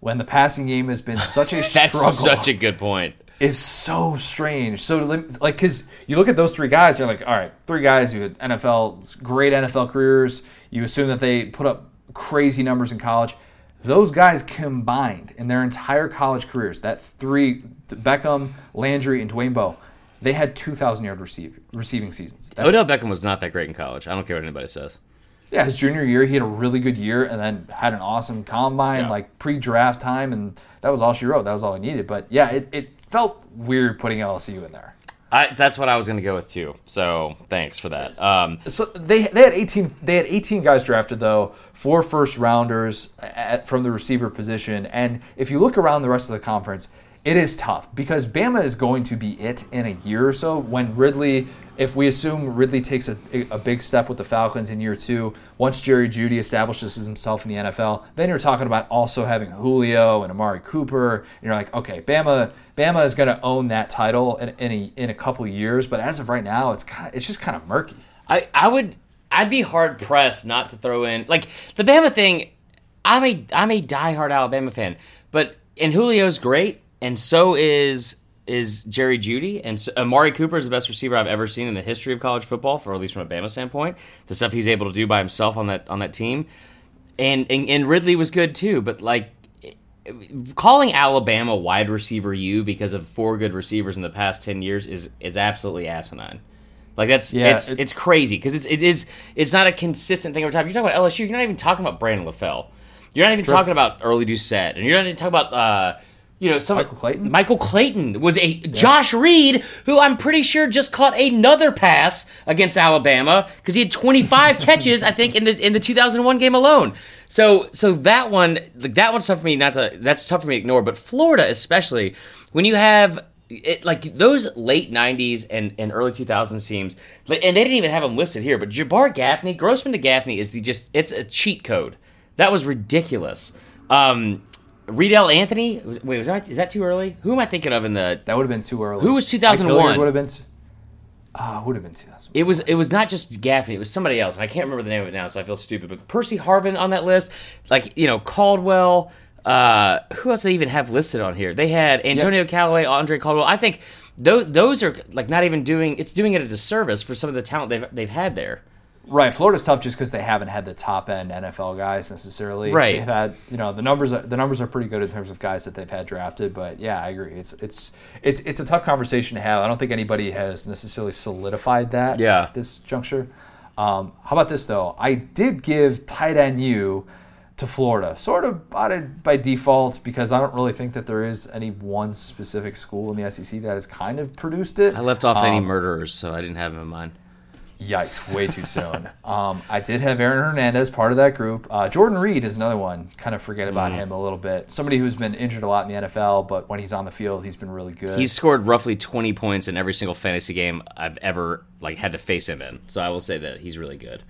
when the passing game has been such a That's struggle, such a good point. is so strange. So like, because you look at those three guys, you're like, all right, three guys who had NFL great NFL careers. You assume that they put up crazy numbers in college. Those guys combined in their entire college careers, that three Beckham, Landry, and Dwayne Bowe, they had 2,000 yard receive, receiving seasons. That's Odell Beckham was not that great in college. I don't care what anybody says. yeah, his junior year, he had a really good year and then had an awesome combine, Yeah. like pre draft time, and that was all she wrote. That was all he needed. But yeah, it, it felt weird putting LSU in there. I, that's what I was gonna go with too. So thanks for that. Um, So they they had 18 they had 18 guys drafted though, four first rounders at, from the receiver position, and if you look around the rest of the conference, it is tough because Bama is going to be it in a year or so when Ridley. If we assume Ridley takes a, a big step with the Falcons in year two, once Jerry Jeudy establishes himself in the NFL, then you're talking about also having Julio and Amari Cooper. And you're like, okay, Bama, Bama is going to own that title in, in a in a couple years, but as of right now, it's kind it's just kind of murky. I, I would I'd be hard pressed not to throw in like the Bama thing. I'm a I'm a diehard Alabama fan, but and Julio's great, and so is is Jerry Jeudy, and so, Amari Cooper is the best receiver I've ever seen in the history of college football, for at least from a Bama standpoint. The stuff he's able to do by himself on that on that team, and and, and Ridley was good too, but like. Calling Alabama wide receiver U because of four good receivers in the past ten years is is absolutely asinine. Like that's Yeah, it's it- it's crazy because it's it is it's not a consistent thing over time. You're talking about LSU. You're not even talking about Brandon LaFell. You're not even talking about Early Doucet, and you're not even talking about uh, you know some Michael Clayton? Michael Clayton was a Josh Reed, who I'm pretty sure just caught another pass against Alabama because he had 25 catches, I think, in the in the 2001 game alone. So so that one like that one's tough for me not to that's tough for me to ignore. But Florida especially when you have it, like those late '90s and, and early 2000s teams, and they didn't even have them listed here. But Jabbar Gaffney, Grossman to Gaffney is the just it's a cheat code. That was ridiculous. Um, Reidel Anthony, wait, was that is that too early? Who am I thinking of in the? That would have been too early. Who was Mike 2001? Hilliard Would have been. Ah, would have been 2000. It was it was not just Gaffney, it was somebody else, and I can't remember the name of it now, so I feel stupid. But Percy Harvin on that list, like you know Caldwell. Uh, who else they even have listed on here? They had Antonio Callaway, Andre Caldwell. I think those those are like not even doing. It's doing it a disservice for some of the talent they've they've had there. Right, Florida's tough just because they haven't had the top end NFL guys necessarily. Right. they've had you know the numbers. Are, the numbers are pretpretty good in terms of guys that they've had drafted. But yeah, I agree. It's it's it's it's a tough conversation to have. I don't think anybody has necessarily solidified that. Yeah. At this juncture. Um, how about this though? I did give tight end U to Florida, sort of by, by default because I don't really think that there is any one specific school in the SEC that has kind of produced it. I left off any Um, murderers, so I didn't have them in mind. Yikes, way too soon. um, I did have Aaron Hernandez, part of that group. Uh, Jordan Reed is another one. Kind of forget about him a little bit. Somebody who's been injured a lot in the NFL, but when he's on the field, he's been really good. He's scored roughly 20 points in every single fantasy game I've ever like had to face him in. So I will say that he's really good.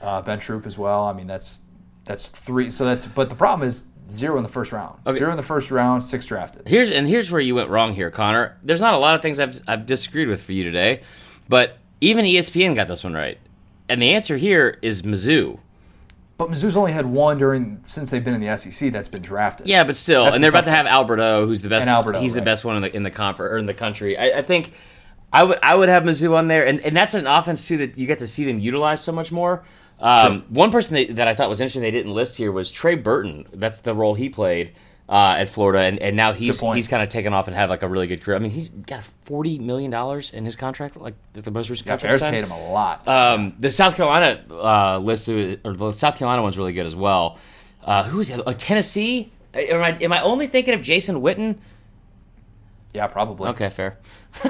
uh, Ben Troupe as well. I mean, that's that's three. So that's but the problem is zero in the first round. Okay. Zero in the first round, six drafted. Here's and here's where you went wrong here, Connor. There's not a lot of things I've I've disagreed with for you today, but even ESPN got this one right. And the answer here is Mizzou. But Mizzou's only had one during since they've been in the SEC that's been drafted. Yeah, but still, That's and the they're about to have Alberto, who's the best. And Alberto, he's the best one in the in the confer or in the country. I, I think I would I would have Mizzou on there, and, and that's an offense too that you get to see them utilize so much more. Um, one person that, that I thought was interesting they didn't list here was Trey Burton. That's the role he played. Uh, at Florida, and, and now he's he's kind of taken off and had like a really good career. I mean, he's got forty million dollars in his contract, like the most recent Yeah, contract. Bears paid him a lot. Um, the South Carolina uh, list, or the South Carolina one's really good as well. Uh, who is the? Uh, Tennessee. Am I, am I only thinking of Jason Witten? yeah, probably. Okay, fair.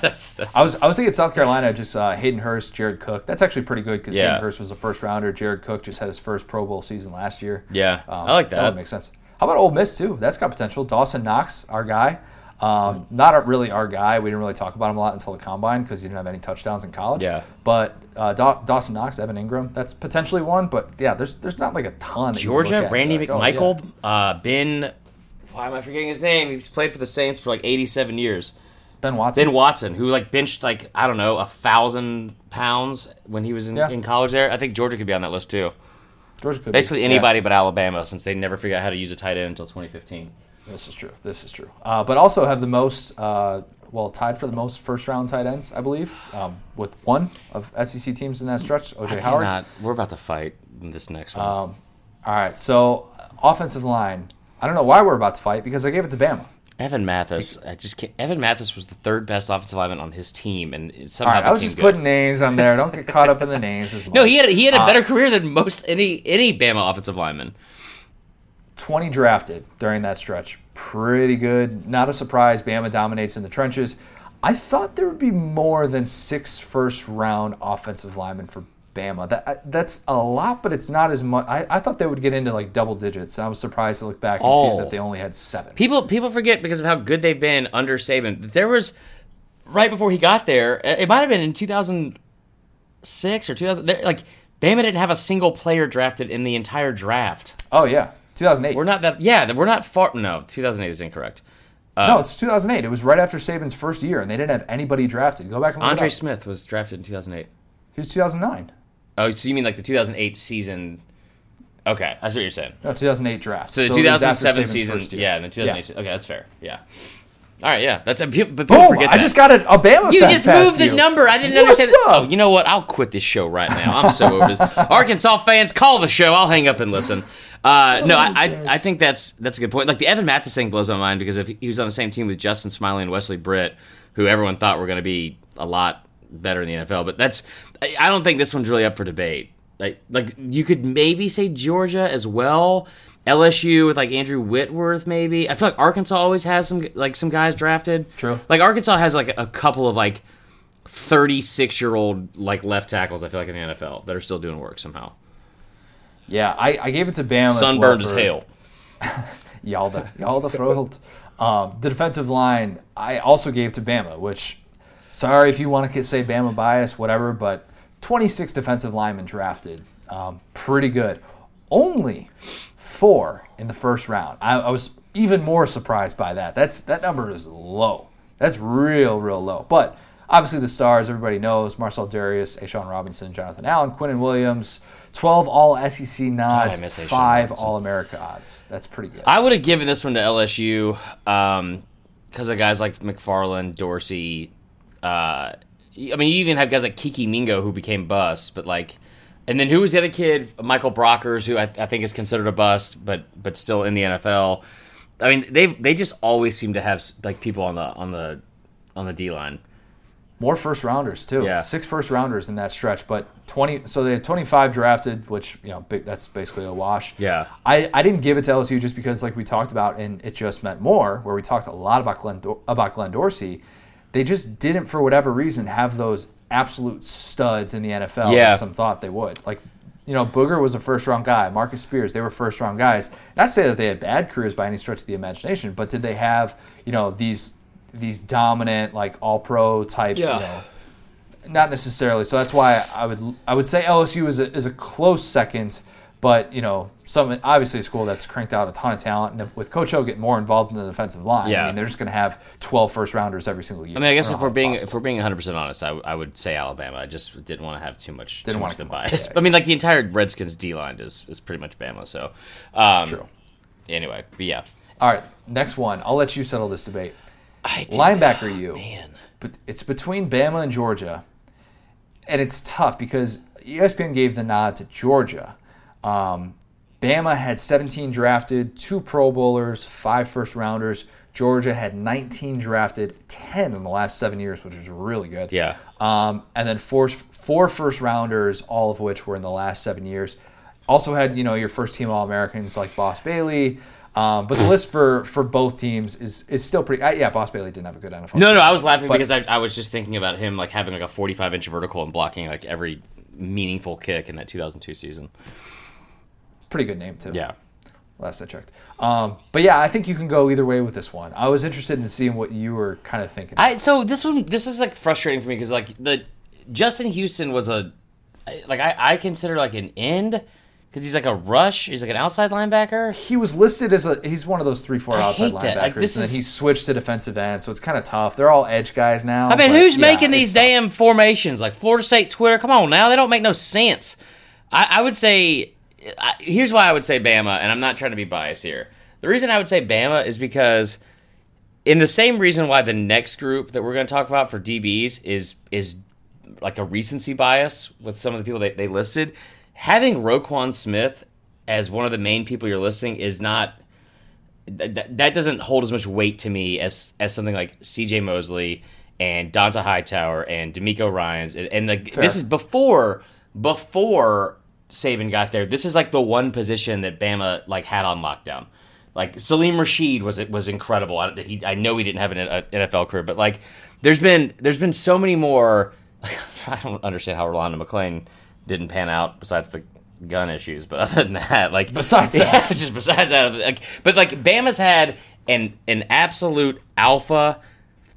that's, that's, I was I was thinking South Carolina, just uh, Hayden Hurst, Jared Cook. That's actually pretty good because Yeah. Hayden Hurst was a first rounder. Jared Cook just had his first Pro Bowl season last year. yeah, Um, I like That that. would make sense. How about Ole Miss too? That's got potential. Dawson Knox, our guy. Um, not a, really our guy. We didn't really talk about him a lot until the combine because he didn't have any touchdowns in college. Yeah. But uh, Daw- Dawson Knox, Evan Engram, that's potentially one. But yeah, there's there's not like a ton. that you look Georgia, Randy like, oh, yeah. McMichael, uh, Ben. Why am I forgetting his name? He's played for the Saints for like 87 years. Ben Watson. Ben Watson, who like benched like I don't know a thousand pounds when he was in, Yeah. in college. There, I think Georgia could be on that list too. Georgia could be. Basically Yeah. anybody but Alabama, since they never figured out how to use a tight end until 2015. This is true. This is true. Uh, but also have the most, uh, well, tied for the most first round tight ends, I believe, um, with one of SEC teams in that stretch, OJ I Howard. cannot. We're about to fight in this next one. Um, all right. So, offensive line. I don't know why we're about to fight because I gave it to Bama. Evan Mathis, I just can't, Evan Mathis was the third best offensive lineman on his team, and it All somehow right. I was just good. putting names on there. Don't get caught up in the names as much. No, he had he had a Uh, better career than most any any Bama offensive lineman. 20 drafted during that stretch. Pretty good. Not a surprise. Bama dominates in the trenches. I thought there would be more than six first round offensive linemen for Bama. That that's a lot, but it's not as much. I, I thought they would get into like double digits. I was surprised to look back and Oh. see that oh. they only had seven. People people forget because of how good they've been under Saban. There was right before he got there. It might have been in 2006 or 2000. there- Like Bama didn't have a single player drafted in the entire draft. Oh yeah, 2008. We're not that. Yeah, we're not far. No, 2008 is incorrect. Uh, no, it's 2008. It was right after Saban's first year, and they didn't have anybody drafted. Go back and look Andre. Smith was drafted in 2008. He was 2009. Oh, so you mean like the 2008 season? Okay, I see what you're saying. No, 2008 draft. So the it was after 2007 season, first yeah, and the 2008. Yeah. Okay, that's fair. Yeah. All right, yeah, that's a but people Boom! forget I just got a, a Bama You fact just past moved the you. number. I didn't What's understand. Up? Oh, you know what? I'll quit this show right now. I'm so over this. Arkansas fans, call the show. I'll hang up and listen. Uh, no, I, I I think that's that's a good point. Like the Evan Mathis thing blows my mind because if he was on the same team with Justin Smiley and Wesley Britt, who everyone thought were going to be a lot better in the NFL, but that's I, I don't think this one's really up for debate. Like like you could maybe say Georgia as well. LSU with like Andrew Whitworth, maybe. I feel like Arkansas always has some like some guys drafted. True. Like Arkansas has like a couple of like 36 year old like left tackles. I feel like in the NFL that are still doing work somehow. Yeah, I, I gave it to Bama. Sunburned as well Sunburned as for- hell. Yalda, Yalda Froholt. Um, the defensive line, I also gave to Bama, which, sorry if you want to say Bama bias, whatever, but 26 defensive linemen drafted. Um, pretty good. Only four in the first round. I, I was even more surprised by that. That's That number is low. That's real, real low. But obviously, the stars, everybody knows Marcell Dareus, A'Shawn Robinson, Jonathan Allen, Quinnen Williams. 12 all SEC nods, five. All America odds. That's pretty good. I would have given this one to LSU because of guys like McFarland, Dorsey. Uh, I mean, you even have guys like Kiki Mingo who became bust, but like, and then who was the other kid? Michael Brockers, who I, I think is considered a bust, but but still in the NFL. I mean, they they just always seem to have like people on the on the on the D line. More first rounders too. Yeah. Six first rounders in that stretch, but twenty. So they had twenty five drafted, which you know big, that's basically a wash. Yeah. I, I didn't give it to LSU just because like we talked about, and it just meant more. Where we talked a lot about Glenn about Glenn Dorsey, they just didn't for whatever reason have those absolute studs in the NFL. Yeah. some thought they would. Like you know, Booger was a first round guy. Marcus Spears, they were first round guys. Not to say that they had bad careers by any stretch of the imagination, but did they have you know these these dominant like all pro type Yeah. you know not necessarily. So that's why I would I would say LSU is a, is a close second, but you know, some obviously a school that's cranked out a ton of talent, and with Coach O getting more involved in the defensive line, Yeah. I mean, they're just going to have 12 first rounders every single year. I mean, I guess don't if we're being possible. if we're being 100 percent honest, I, w- I would say Alabama. I just didn't want to have too much Didn't too wanna much the bias. yeah. I mean, like the entire Redskins D line is is pretty much Bama. So, um, True. Anyway, but yeah, All right, next one. I'll let you settle this debate. I Linebacker, you. man. But it's between Bama and Georgia, and it's tough because ESPN gave the nod to Georgia. Um, Bama had 17 drafted, two Pro Bowlers, five first rounders. Georgia had 19 drafted, 10 in the last seven years, which is really good. Yeah. Um, and then four, four first rounders, all of which were in the last seven years. Also had you know your first team All Americans like Boss Bailey. Um, but the list for, for both teams is is still pretty. Uh, yeah, Boss Bailey didn't have a good NFL. No, no, I was laughing But- because I, I was just thinking about him like having like a 45 inch vertical and blocking like every meaningful kick in that 2002 season. Pretty good name too. Yeah. last I checked. Um, but yeah, I think you can go either way with this one. I was interested in seeing what you were kind of thinking. I so this one this is like frustrating for me because like the Justin Houston was a like I, I consider like an end because he's like a rush. He's like an outside linebacker. he was listed as a he's one of those three four I outside linebackers, Like, and then he switched to defensive end, so it's kind of tough. They're all edge guys now. I mean, but who's yeah, making these tough. damn formations? Like Florida State Twitter? Come on now, they don't make no sense. I, I would say I, here's why I would say Bama, and I'm not trying to be biased here. The reason I would say Bama is because in the same reason why the next group that we're going to talk about for DBs is is like a recency bias with some of the people that they listed. Having Roquan Smith as one of the main people you're listing is not that, that- doesn't hold as much weight to me as as something like C.J. Mosley and Dont'a Hightower and DeMeco Ryans and, and like this is before before Saban got there. This is like the one position that Bama like had on lockdown. Like Saleem Rasheed was it was incredible. I, he, I know he didn't have an a- NFL career, but like there's been there's been so many more. I don't understand how Rolando McClain didn't pan out besides the gun issues, but other than that, like Besides that. yeah, just besides that, like, but like Bama's had an an absolute alpha,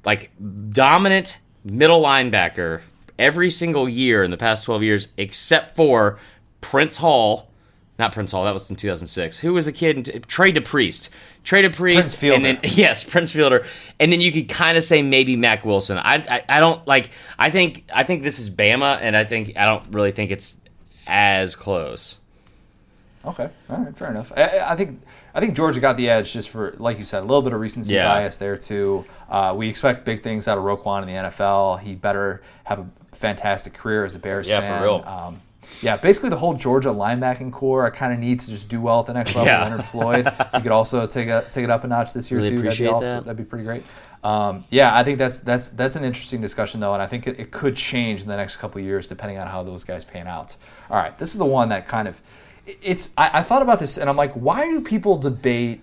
like dominant middle linebacker every single year in the past twelve years, except for Prince Hall. Not Prince Hall. That was in 2006. Who was the kid? in- Trey DePriest. Trey DePriest. Prince Fielder. And then yes, Prince Fielder. And then you could kind of say maybe Mack Wilson. I, I I don't like. I think I think this is Bama, and I think I don't really think it's as close. Okay, all right, fair enough. I, I think I think Georgia got the edge just for, like you said, a little bit of recency Yeah. bias there too. Uh, we expect big things out of Roquan in the NFL. He better have a fantastic career as a Bears Yeah, for real. Um, yeah, basically the whole Georgia linebacking core. I kind of need to just do well at the next level. Yeah. Leonard Floyd, if you could also take a, take it up a notch this year Really too. That'd be appreciate also that. that'd be pretty great. Um, yeah, I think that's that's that's an interesting discussion though, and I think it, it could change in the next couple of years depending on how those guys pan out. All right, this is the one that kind of it's. I, I thought about this and I'm like, why do people debate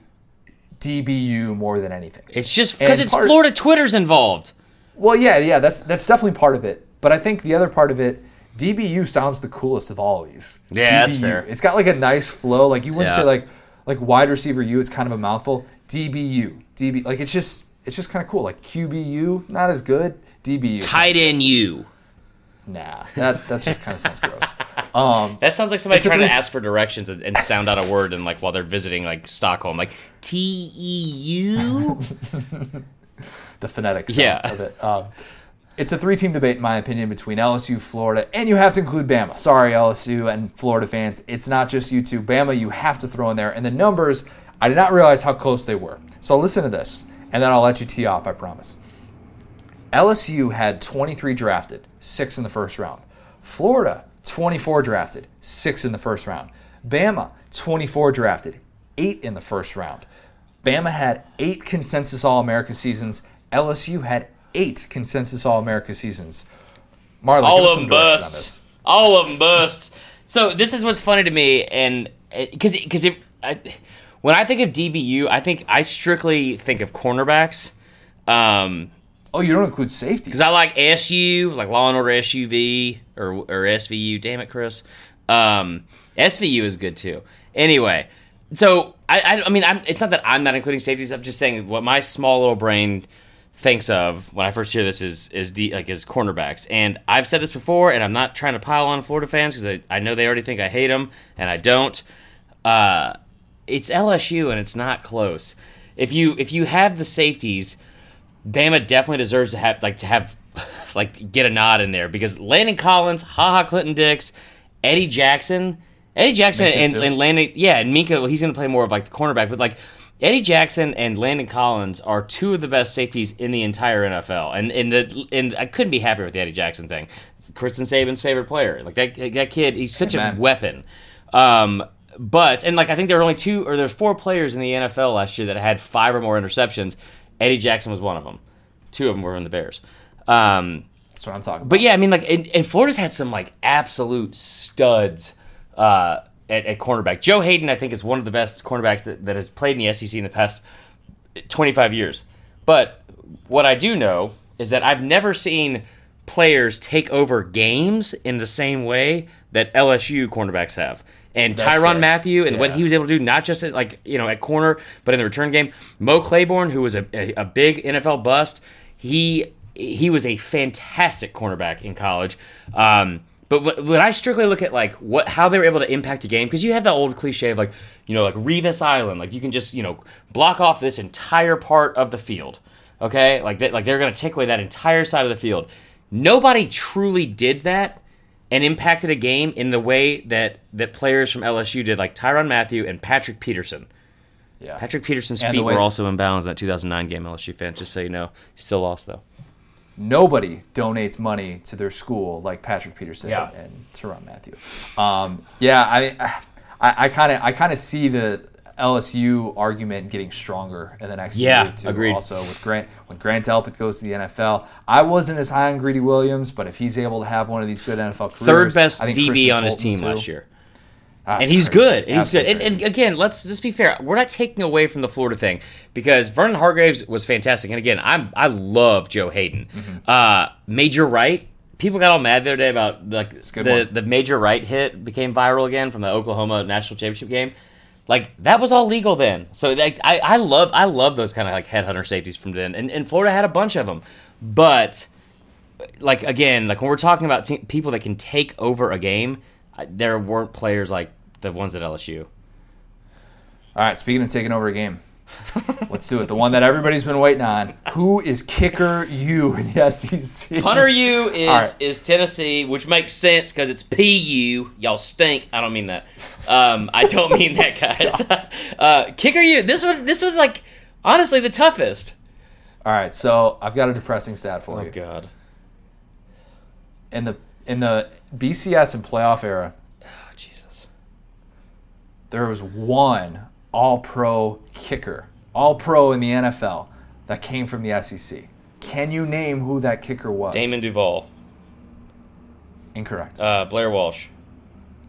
DBU more than anything? It's just because it's part- Florida Twitter's involved. Well, yeah, yeah, that's that's definitely part of it. But I think the other part of it, DBU sounds the coolest of all of these. Yeah, that's fair. It's got like a nice flow. Like you wouldn't Yeah. say like like wide receiver U. It's kind of a mouthful. DBU, DB, like it's just it's just kind of cool. Like QBU, not as good. DBU, Tight end you. Nah, that that just kind of sounds gross. Um, That sounds like somebody trying to ask for directions and, and sound out a word and like while they're visiting like Stockholm, like T E U. the phonetics Yeah. of it. Um, it's a three-team debate, in my opinion, between LSU, Florida, and you have to include Bama. Sorry, LSU and Florida fans, it's not just you two. Bama, you have to throw in there. And the numbers, I did not realize how close they were. So listen to this, and then I'll let you tee off. I promise. LSU had 23 drafted, six in the first round. Florida, 24 drafted, six in the first round. Bama, 24 drafted, eight in the first round. Bama had eight consensus All America seasons. LSU had eight consensus All America seasons. Marley, give All of some them busts. this. All of them busts. So this is what's funny to me, and because because if I, when I think of DBU, I think I strictly think of cornerbacks. Um, Oh, you don't include safety Because I like SU, like Law and Order SUV or or SVU. Damn it, Chris. Um, SVU is good too. Anyway, so I, I, I mean, I'm, it's not that I'm not including safeties. I'm just saying what my small little brain thinks of when I first hear this is is D, like is cornerbacks. And I've said this before, and I'm not trying to pile on Florida fans because I, I know they already think I hate them, and I don't. Uh, it's LSU, and it's not close. If you if you have the safeties. Bama definitely deserves to have like to have like get a nod in there because Landon Collins, Ha Ha Clinton-Dix, Eddie Jackson, Eddie Jackson Minkah, and, too. and Landon yeah, and Minkah well, he's gonna play more of like the cornerback, but like Eddie Jackson and Landon Collins are two of the best safeties in the entire NFL. And in the and I couldn't be happier with the Eddie Jackson thing. Kristen Saban's favorite player. Like that that kid, he's such Amen. a weapon. Um but and like I think there were only two or there's four players in the NFL last year that had five or more interceptions. Eddie Jackson was one of them. Two of them were in the Bears. Um, That's what I'm talking about. but yeah, I mean, like, and, and Florida's had some like absolute studs uh, at, at cornerback. Joe Haden, I think, is one of the best cornerbacks that, that has played in the SEC in the past 25 years. But what I do know is that I've never seen players take over games in the same way that LSU cornerbacks have. And That's Tyrann fair. Mathieu and what he was able to do, not just at like you know at corner, but in the return game. Mo Claiborne, who was a, a, a big NFL bust, he he was a fantastic cornerback in college. Um, but when I strictly look at like what how they were able to impact a game, because you have the old cliche of like you know like Revis Island, like you can just you know block off this entire part of the field, okay? Like that, like they're going to take away that entire side of the field. Nobody truly did that and impacted a game in the way that that players from LSU did, like Tyrann Mathieu and Patrick Peterson. yeah. Patrick Peterson's And feet were also in bounds in that 2009 game. LSU fan, just so you know, he still lost though. Nobody donates money to their school like Patrick Peterson Yeah. and Tyrann Mathieu. Um, yeah, I, I kind of, I kind of see the LSU argument getting stronger in the next Yeah, year too. agreed. Also, with Grant, when Grant Delpit goes to the NFL, I wasn't as high on Greedy Williams, but if he's able to have one of these good NFL careers, Third best I think DB Christian on his team too. last year. And he's crazy. good. And he's good. And, and again, let's just be fair. We're not taking away from the Florida thing because Vernon Hargreaves was fantastic. And again, I'm I love Joe Haden. Mm-hmm. Uh, Major Wright. People got all mad the other day about like the one. the Major Wright hit became viral again from the Oklahoma national championship game. Like that was all legal then. So like I, I love I love those kind of like headhunter safeties from then. And, and Florida had a bunch of them, but like again, like when we're talking about te- people that can take over a game, I- there weren't players like the ones at LSU. All right, speaking of taking over a game, let's do it. The one that everybody's been waiting on. Who is kicker you in the SEC? Punter U is All right. is Tennessee, which makes sense because it's PU. Y'all stink. I don't mean that. Um, I don't mean that, guys. uh, kicker U. This was this was like honestly the toughest. All right, so I've got a depressing stat for you. Oh, God. In the in the BCS and playoff era, Oh Jesus. there was one All-Pro kicker, All-Pro in the NFL, that came from the SEC. Can you name who that kicker was? Damon Duval. Incorrect. Uh, Blair Walsh.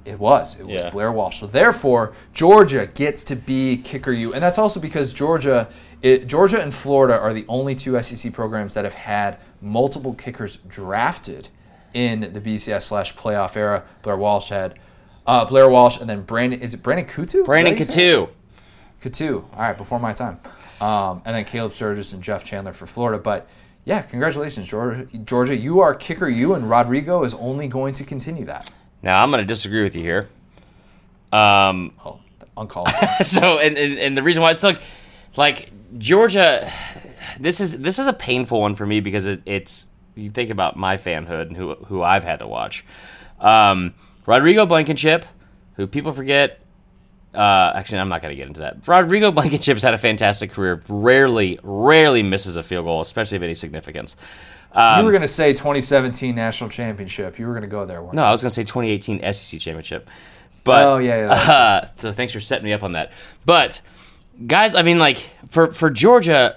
It was. It was Yeah. Blair Walsh. So therefore, Georgia gets to be kicker you, and that's also because Georgia, it, Georgia and Florida are the only two SEC programs that have had multiple kickers drafted in the BCS slash playoff era. Blair Walsh had uh, Blair Walsh, and then Brandon. Is it Brandon Coutu? Brandon Is that his name? Katu. Katu. All right, before my time. Um, and then Caleb Sturgis and Jeff Chandler for Florida. But yeah, congratulations, Georgia. Georgia, you are kicker you, and Rodrigo is only going to continue that. Now I'm going to disagree with you here. Um, Oh, uncalled. for. so and, and and the reason why it's like like Georgia this is this is a painful one for me because it, it's you think about my fanhood and who who I've had to watch. Um, Rodrigo Blankenship, who people forget uh, actually, I'm not going to get into that. Rodrigo Blankenship's had a fantastic career. Rarely, rarely misses a field goal, especially of any significance. Um, you were going to say 2017 national championship. You were going to go there. weren't no, I was going to say 2018 SEC championship, but Oh, yeah, yeah, uh, so thanks for setting me up on that. But guys, I mean, like for for Georgia,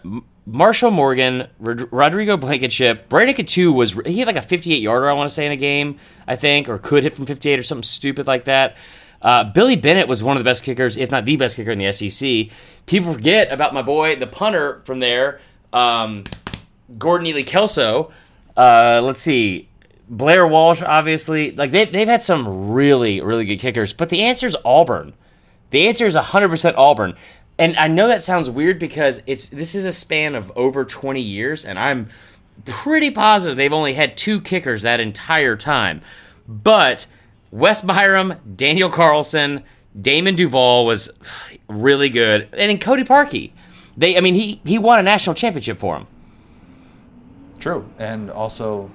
Marshall Morgan, Rod- Rodrigo Blankenship, Brandon Katu was he had like a 58 yarder, I want to say, in a game, I think, or could hit from 58 or something stupid like that. Uh, Billy Bennett was one of the best kickers, if not the best kicker in the SEC. People forget about my boy, the punter from there, um, Gordon Ely Kelso. Uh, let's see. Blair Walsh, obviously. Like, they, they've had some really, really good kickers, but the answer is Auburn. The answer is 100% Auburn. And I know that sounds weird because it's this is a span of over 20 years, and I'm pretty positive they've only had two kickers that entire time. But Wes Byrum, Daniel Carlson, Damon Duval was really good, and then Cody Parkey. They, I mean, he he won a national championship for him. True, and also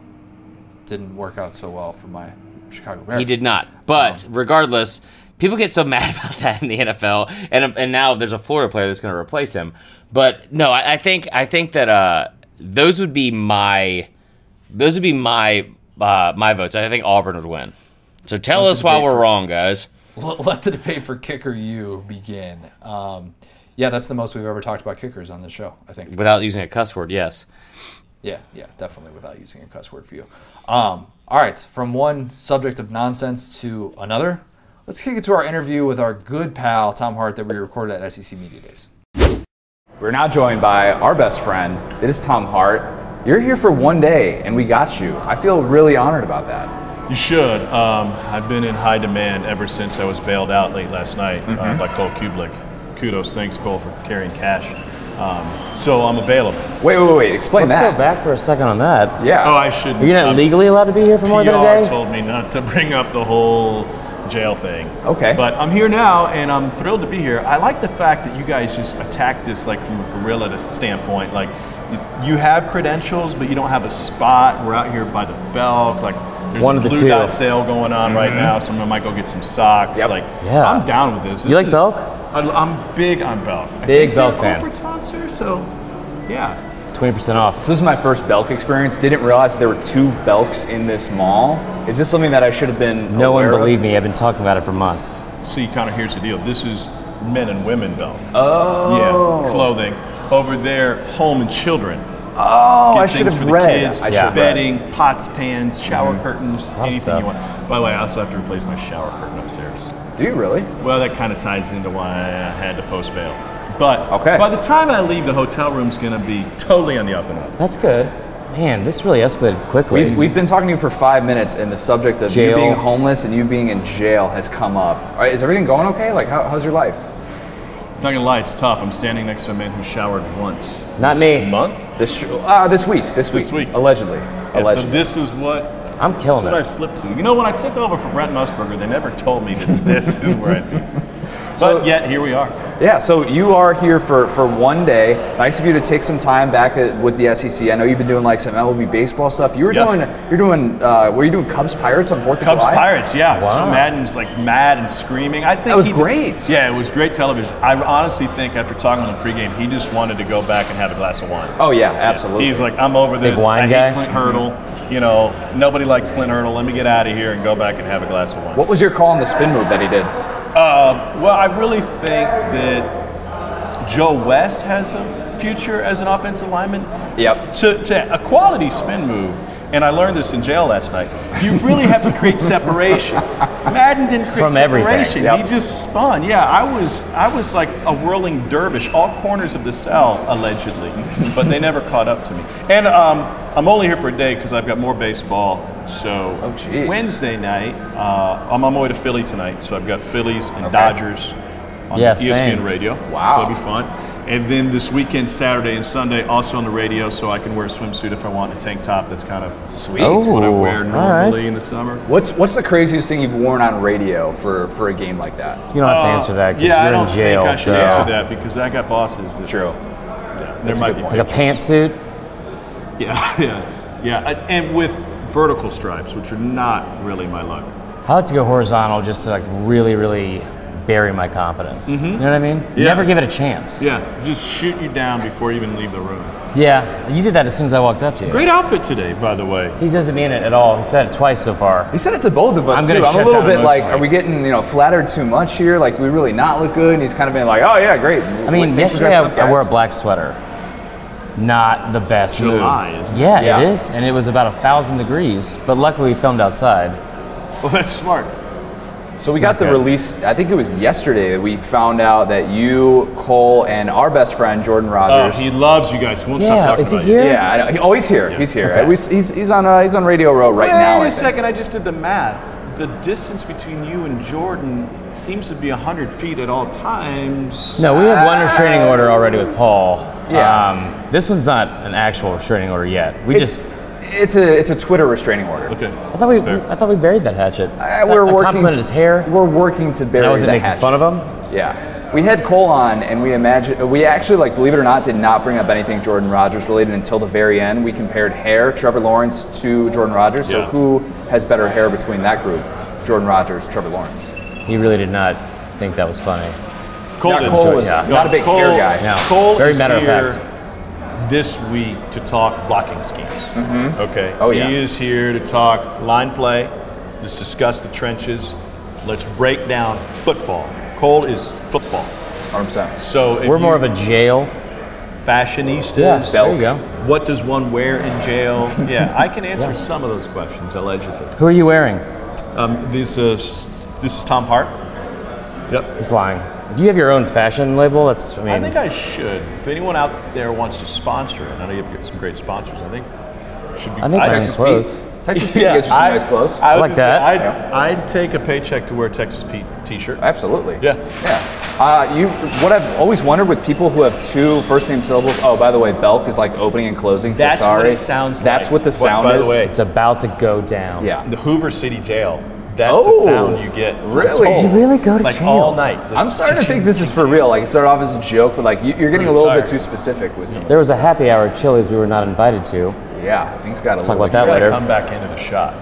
didn't work out so well for my Chicago Bears. He did not. But um, regardless, people get so mad about that in the NFL, and and now there's a Florida player that's going to replace him. But no, I, I think I think that uh, those would be my those would be my uh, my votes. I think Auburn would win. So tell What's us why we're for- wrong, guys. let, let the debate for kicker you begin. Um, yeah, that's the most we've ever talked about kickers on this show. I think. Without using a cuss word, yes. Yeah, yeah, definitely without using a cuss word for you. Um, all right, from one subject of nonsense to another, let's kick it to our interview with our good pal Tom Hart that we recorded at SEC Media Days. We're now joined by our best friend. It is Tom Hart. You're here for one day, and we got you. I feel really honored about that. You should. Um, I've been in high demand ever since I was bailed out late last night Mm-hmm. uh, by Cole Cubelic. Kudos, thanks Cole for carrying cash. Um, so I'm available. Wait, wait, wait. Explain that. Let's go back for a second on that. Yeah. Oh, I should. Are you not uh, legally allowed to be here for more PR than a day? told me not to bring up the whole jail thing. Okay. But I'm here now, and I'm thrilled to be here. I like the fact that you guys just attack this like from a guerrilla standpoint. Like, you- you have credentials, but you don't have a spot. We're out here by the Belk. Like, there's One a of the blue two. dot sale going on right mm-hmm. now, so I might go get some socks. Yep. Like, Yeah. I'm down with this. You This like is- Belk? I, I'm big on Belk. I Big think they're Belk fan. corporate sponsor, so yeah. 20% off. So this is my first Belk experience. Didn't realize there were two Belks in this mall. Is this something that I should have been? No one aware of? believed me. I've been talking about it for months. See, kind of here's the deal. This is men and women Belk. Oh. Yeah, clothing. Over there, home and children. Oh, Get I should things have for the read. kids, I should Yeah. read. bedding, pots, pans, shower mm. curtains, anything stuff. you want. By the way, I also have to replace my shower curtain upstairs. Do you really? Well, that kind of ties into why I had to post bail. But Okay. by the time I leave, the hotel room's going to be totally on the up and up. That's good. Man, this really escalated quickly. We've, we've been talking to you for five minutes, and the subject of you being homeless and you being in jail has come up. All right, is everything going okay? Like, how, how's your life? Not gonna lie, it's tough. I'm standing next to a man who showered once. Not this me. Month. This uh, this week, this week, This week. allegedly, Yeah, so this is what I'm That's killing what I it. slipped to. You know, when I took over for Brent Musburger, they never told me that this is where I'd be. But So- yet, here we are. yeah, so you are here for, for one day. Nice of you to take some time back at, with the SEC. I know you've been doing like some MLB baseball stuff. You were Yeah. doing, you're doing, uh, were you doing Cubs Pirates on Fourth of Cubs July? Pirates, yeah. Wow. So Maddon's like mad and screaming. I think That was he just- great. yeah, it was great television. I honestly think after talking with him pregame, he just wanted to go back and have a glass of wine. Oh yeah, absolutely. He's like, I'm over this. Big wine I guy? hate Clint Hurdle. You know, nobody likes Clint Hurdle. Let me get out of here and go back and have a glass of wine. what was your call on the spin move that he did? Uh, well, I really think that Joe West has a future as an offensive lineman. Yep. To, to a quality spin move, and I learned this in jail last night, you really have to create separation. Maddon didn't create From separation. yep. He just spun. Yeah, I was I was like a whirling dervish, all corners of the cell, allegedly, but they never caught up to me. And um, I'm only here for a day because I've got more baseball. So Oh. Wednesday night, uh, I'm on my way to Philly tonight. So I've got Phillies and Okay. Dodgers on Yeah, ESPN same. radio. Wow. So it'll be fun. And then this weekend, Saturday and Sunday, also on the radio, so I can wear a swimsuit if I want, a tank top. That's kind of Sweet. Oh. what I wear normally right. in the summer. What's what's the craziest thing you've worn on radio for, for a game like that? You don't have to Uh, answer that because yeah, I you're don't in jail. think I should so. answer that because I got bosses. That, True. Yeah, That's there might good be point. Like a pantsuit. Yeah, yeah, yeah, and with vertical stripes, which are not really my look. I like to go horizontal just to like really, really bury my confidence. Mm-hmm. You know what I mean? Yeah. Never give it a chance. Yeah, just shoot you down before you even leave the room. Yeah, you did that as soon as I walked up to you. Great outfit today, by the way. He doesn't mean it at all. He said it twice so far. He said it to both of us I'm too. I'm a little bit like, are we getting you know flattered too much here? Like, do we really not look good? And he's kind of been like, oh yeah, great. I mean, Thanks for yesterday I, dressing up, I wore a black sweater. Not the best July, move. isn't it? Yeah, Yeah. it is, and it was about a thousand degrees. But luckily, we filmed outside. Well, that's smart. So we It's got the good. release. I think it was yesterday that we found out that you, Cole, and our best friend Jordan Rogers. Oh, he loves you guys. He won't stop Yeah, talking is he about here? you. yeah, I know. He, oh, he's here. He's here. Okay. We- he's, he's on uh, he's on Radio Row right Wait now. I a think. second, I just did the math. The distance between you and Jordan seems to be 100 feet at all times. No, we have one restraining order already with Paul. Yeah. Um, this one's not an actual restraining order yet. We It's, just. it's a it's a Twitter restraining order. Okay. I thought we. That's fair. I thought we buried that hatchet. Uh, we're I working. complimented his hair. We're working to bury And I wasn't the making hatchet. fun of him. Yeah. We had Cole on, and we imagine we actually, like, believe it or not, did not bring up anything Jordan Rogers related until the very end. We compared hair, Trevor Lawrence to Jordan Rogers. So Yeah. who has better hair between that group? Jordan Rogers, Trevor Lawrence. He really did not think that was funny. Cole, Yeah, didn't Cole do it. was No, not a big Cole, hair guy. No. Cole Very is matter of here fact. This week to talk blocking schemes. Okay. Oh, yeah. He is here to talk line play. Let's discuss the trenches. Let's break down football. Cole is football. 100%. So We're more of a jail. fashionistas. Yeah, there you go. What does one wear in jail? yeah, I can answer some of those questions allegedly. Who are you wearing? Um, this is this is Tom Hart. Yep. He's lying. If you have your own fashion label, that's, I mean, I think I should. If anyone out there wants to sponsor it, I know you've got some great sponsors. I think should be. I think I'd- Texas clothes. Pete. Texas Pete gets you some nice clothes. I, was like gonna say, that. I'd, I'd take a paycheck to wear a Texas Pete T-shirt. Absolutely. Yeah. Yeah. Uh, you, what I've always wondered with people who have two first name syllables. Oh, by the way, Belk is like opening and closing. So That's what it sounds That's like. what the But sound by the is. way- it's about to go down. yeah. The Hoover City Jail. That's Oh, the sound oh, you get. really? Did you really go to Like jail? all night. I'm starting to think this is for real. Like it started off as a joke, but like you, you're getting a little tired. bit too specific with some. There was a happy hour at Chili's we were not invited to. Yeah, things got a Talk about that later. come back into the shot.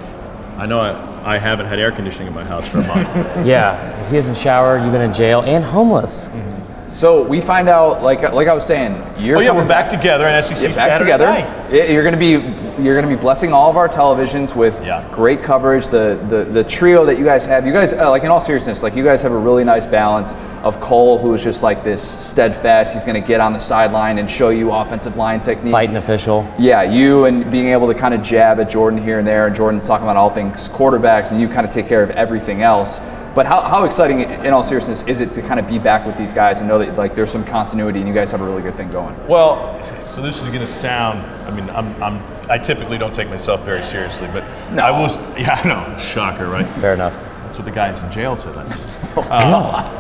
I know I, I haven't had air conditioning in my house for a month. Yeah, he doesn't shower, you've been in jail, and homeless. Mm-hmm. So we find out, like like I was saying, you're oh yeah, we're back together in SEC Get back Saturday together. night. You're going to be you're going to be blessing all of our televisions with Yeah. great coverage. The, the the trio that you guys have, you guys uh, like in all seriousness, like you guys have a really nice balance of Cole, who is just like this steadfast. He's going to get on the sideline and show you offensive line technique. Fighting official. Yeah, you and being able to kind of jab at Jordan here and there, and Jordan's talking about all things quarterbacks, and you kind of take care of everything else. But how, how exciting, in all seriousness, is it to kind of be back with these guys and know that like there's some continuity and you guys have a really good thing going? Well, so this is going to sound. I mean, I'm, I'm. I typically don't take myself very seriously, but No. I was. Yeah, I know. Shocker, right? Fair enough. That's what the guys in jail said last week. Uh,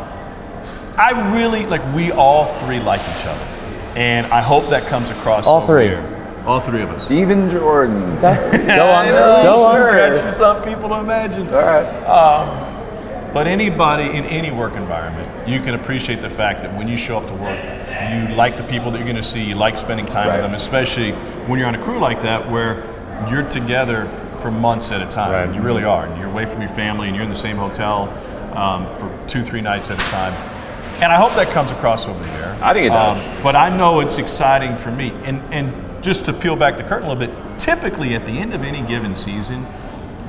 I really like. We all three like each other, and I hope that comes across. All over three. here. All three of us. Even Jordan. Go on. Go on. stretch for some people to imagine. All right. But anybody in any work environment, you can appreciate the fact that when you show up to work, you like the people that you're going to see, you like spending time Right. with them, especially when you're on a crew like that where you're together for months at a time. Right. You really are. And you're away from your family and you're in the same hotel um, for two, three nights at a time. And I hope that comes across over there. I think it does. Um, but I know it's exciting for me. And, and just to peel back the curtain a little bit, typically at the end of any given season,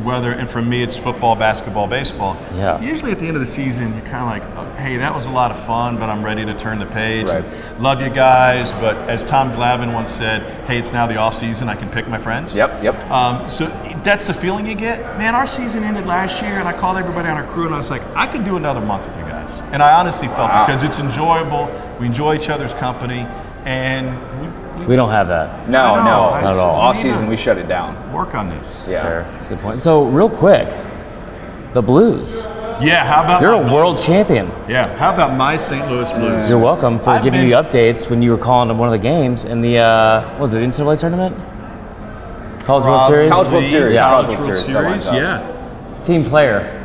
whether, and for me it's football, basketball, baseball, Yeah. usually at the end of the season, you're kind of like, oh, hey, that was a lot of fun, but I'm ready to turn the page. Right. Love you guys, but as Tom Glavine once said, hey, it's now the off season, I can pick my friends. Yep, yep. Um, so that's the feeling you get. Man, our season ended last year, and I called everybody on our crew, and I was like, I could do another month with you guys. And I honestly felt Wow. it because it's enjoyable. We enjoy each other's company, and we, We don't have that. No, I no. Not at all. Off season, we shut it down. work on this. Yeah. Fair. That's a good point. So, real quick, the Blues. Yeah, how about You're my a world champion. Yeah, how about my St. Louis Blues? You're welcome for I've giving been- me updates when you were calling one of the games in the uh, what was it NCAA tournament, College World Series, College World Series, Yeah. College College World World Series, Series, yeah. team player.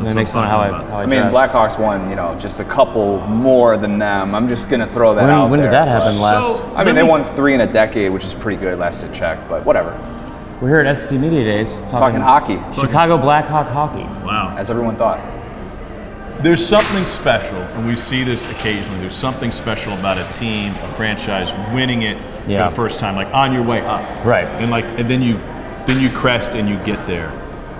And it makes fun of how I, how I, I mean, dress. Blackhawks won, you know, just a couple more than them. I'm just gonna throw that When, out when did there. that happen So- last? I mean, they won three in a decade, which is pretty good last I checked, but whatever. We're here at SEC Media Days talking, Talking hockey, Chicago Blackhawk hockey. Wow. as everyone thought. There's something special, and we see this occasionally. There's something special about a team, a franchise winning it Yeah. for the first time, like on your way up. Right. And like, and then you, then you crest and you get there.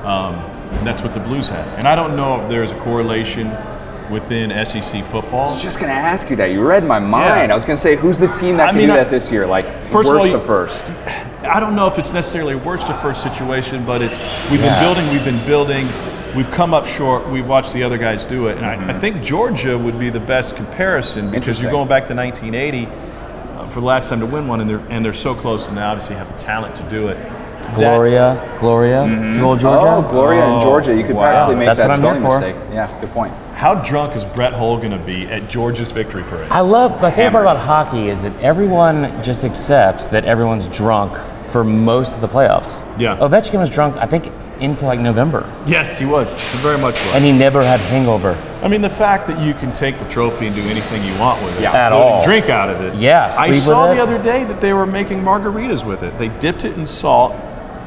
Um, and that's what the Blues had. And I don't know if there's a correlation within SEC football. I was just gonna ask you that. You read my mind. Yeah. I was gonna say, who's the team that I can mean, do I- that this year? Like First of all, worst you- to first. I don't know if it's necessarily a worst to first situation, but it's we've Yeah. been building, we've been building, we've come up short. We've watched the other guys do it, and I, I think Georgia would be the best comparison because you're going back to 1980 uh, for the last time to win one, and they're and they're so close, and they obviously have the talent to do it. That- Gloria, Gloria, mm-hmm. to old Georgia. Oh, Gloria and Oh, Georgia. You could oh, wow. practically make That's that I'm here spelling for. mistake. Yeah, good point. how drunk is Brett Hull going to be at Georgia's victory parade? I love my favorite part about hockey is that everyone just accepts that everyone's drunk for most of the playoffs. Yeah. Ovechkin was drunk, I think, into like November, yes, he was. He very much was. and he never had hangover. I mean, the fact that you can take the trophy and do anything you want with it, Yeah. At including all. drink out of it. Yeah, I sleep with saw it. the other day that they were making margaritas with it. They dipped it in salt,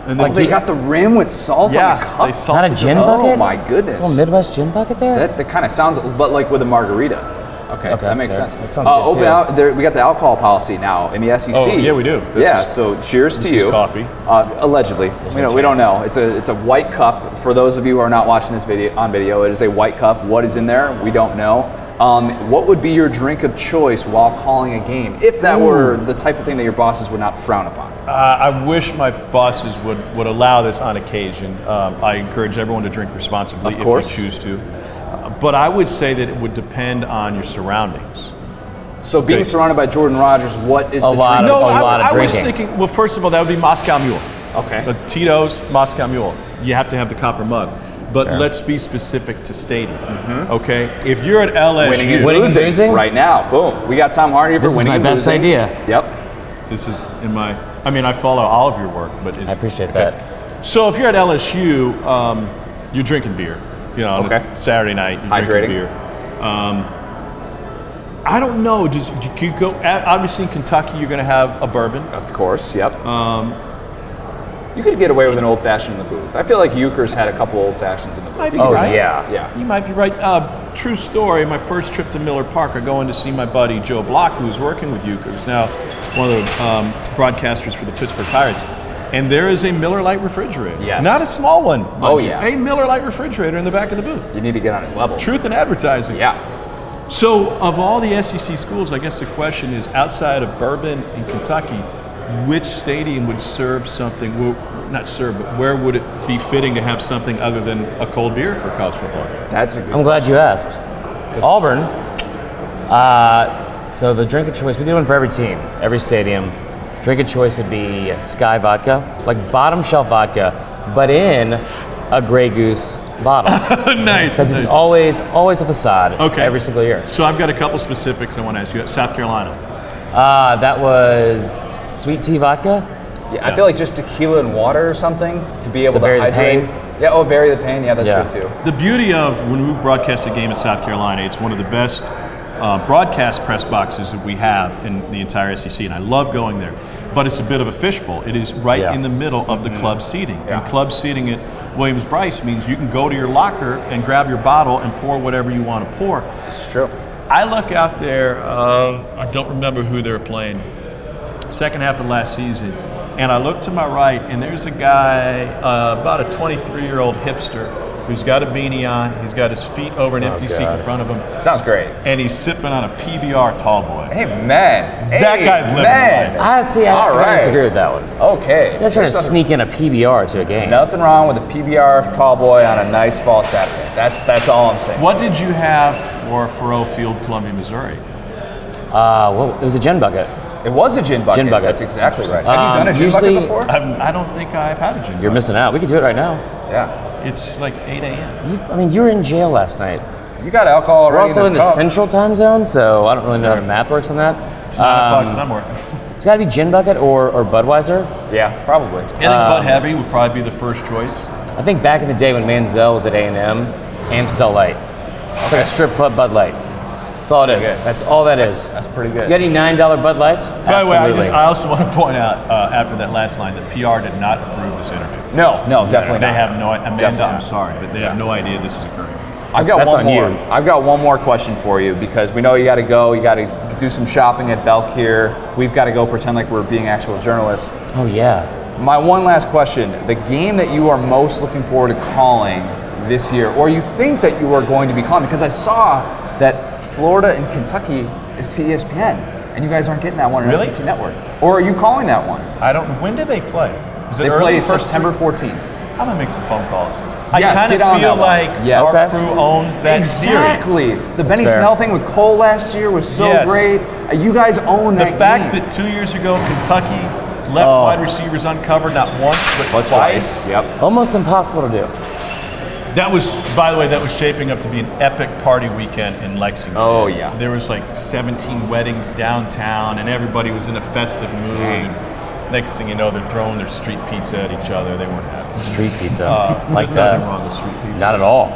and Like, Oh, they got the rim with salt yeah, on the cup. they salted Not a it gin up. Oh my goodness. little Midwest gin bucket there. That, that kind of sounds, but like with a margarita. Okay, Okay, that makes fair. sense. That sounds uh, good, open too. out. There, we got the alcohol policy now in the SEC. Oh, yeah, we do. This yeah. is- so cheers this to is you. coffee. Uh, allegedly, we no don't, we don't know. It's a it's a white cup. For those of you who are not watching this video on video, it is a white cup. What is in there? We don't know. Um, what would be your drink of choice while calling a game, if that were the type of thing that your bosses would not frown upon? Uh, I wish my bosses would, would allow this on occasion. Um, I encourage everyone to drink responsibly Of course. if you choose to. Uh, but I would say that it would depend on your surroundings. So, being Okay. surrounded by Jordan Rogers, what is A the lot drink? of- No, a I, lot of I was drinking. thinking, well, first of all, that would be Moscow Mule. Okay. Uh, Tito's Moscow Mule. You have to have the copper mug. But let's be specific to stadium. Okay? If you're at LSU, Winning and Winning losing, losing? right now. Boom. We got Tom Hardy for This is winning my and best losing. idea. Yep. this is in my, I mean, I follow all of your work, but it's, I appreciate okay. that. So if you're at LSU, um, you're drinking beer. You know, on a Okay. Saturday night, you're Hydrating. drinking beer. Um, I don't know. Does, you could go, obviously in Kentucky, you're going to have a bourbon. Of course. Yep. Um, you could get away with an old fashioned in the booth. I feel like Uecker's had a couple old fashions in the booth. Might be Oh, right. yeah. Yeah. You might be right. Uh, true story. My first trip to Miller Park, I go in to see my buddy Joe Block, who's working with Euchre, who's now one of the um, broadcasters for the Pittsburgh Pirates. And there is a Miller Lite refrigerator. Yes. Not a small one. mind Oh, you. yeah. A Miller Lite refrigerator in the back of the booth. You need to get on his level. Truth in advertising. Yeah. So, of all the SEC schools, I guess the question is outside of Bourbon and Kentucky, which stadium would serve something, well, not serve, but where would it be fitting to have something other than a cold beer for college football? That's a good. I'm glad you asked. Auburn. Uh, so the drink of choice, we do one for every team, every stadium. Drink of choice would be Skyy Vodka, like bottom shelf vodka, but in a Grey Goose bottle. nice. Because it's always always a facade Okay. every single year. So I've got a couple specifics I want to ask you. South Carolina. Uh, that was sweet tea vodka. Yeah, I feel like just tequila and water or something to be able to, bury the hydrate. pain? Yeah. Oh, bury the pain. Yeah, that's Yeah. good too. The beauty of when we broadcast a game in South Carolina, it's one of the best uh, broadcast press boxes that we have in the entire SEC, and I love going there. But it's a bit of a fishbowl. It is right Yeah. in the middle of the club seating. Yeah. And club seating at Williams-Brice means you can go to your locker and grab your bottle and pour whatever you want to pour. It's true. I look out there, uh, I don't remember who they're playing, second half of last season, and I look to my right, and there's a guy, uh, about a 23 year old hipster, who's got a beanie on, he's got his feet over an empty seat in front of him, Sounds great. and he's sipping on a PBR tall boy. Hey man. That Hey, guy's living man. the I see. I, All I disagree with that one. Okay. You're trying to There's nothing- sneak in a PBR to a game. Nothing wrong with a PBR tall boy on a nice fall Saturday. That's that's all I'm saying. What did you have for Faurot Field, Columbia, Missouri? Uh, well, it was a gin bucket. It was a gin bucket. Gin bucket. That's exactly right. Have Um, you done a gin usually- bucket before? I'm, I don't think I've had a gin. You're bucket. missing out. We could do it right now. Yeah. It's like 8 a.m. You, I mean, you were in jail last night. You got alcohol We're already also in this the cup. central time zone, so I don't really know how the math works on that. It's 9 Um, o'clock somewhere. It's got to be gin bucket or, or Budweiser. Yeah, probably. I think Bud Heavy would probably be the first choice. I think back in the day when Manziel was at A&M, Amstel Light. It's like a strip club Bud Light. That's all it is. good. That's all that is. That's pretty good. You got any nine dollar Bud Lights? By the way, I, just, I also want to point out uh, after that last line that PR did not approve this interview. No, no, definitely not. they not. have no. Amanda, Definitely I'm not. sorry, but they have no idea this is occurring. I've got That's one on more. you. I've got one more question for you because we know you got to go. You got to do some shopping at Belk here. We've got to go pretend like we're being actual journalists. oh yeah. My one last question: the game that you are most looking forward to calling this year, or you think that you are going to be calling, because I saw that Florida and Kentucky is E to ESPN, and you guys aren't getting that one on Really? SEC Network. Or are you calling that one? I don't. When do they play? Is it They early play first September 14th. I'm gonna make some phone calls. I Yes, kind of feel like Yes. our Okay. crew owns that exactly. series. The Benny fair. Snell thing with Cole last year was so Yes. great. Uh, You guys own The that The fact game. that two years ago Kentucky left Oh. wide receivers uncovered not once but But twice. Yep. Almost impossible to do. That was, by the way, that was shaping up to be an epic party weekend in Lexington. Oh, yeah. There was like 17 weddings downtown, and everybody was in a festive mood. Dang. Next thing you know, they're throwing their street pizza at each other. They weren't happy. Street pizza. Uh, like there's that. nothing wrong with street pizza. Not at all.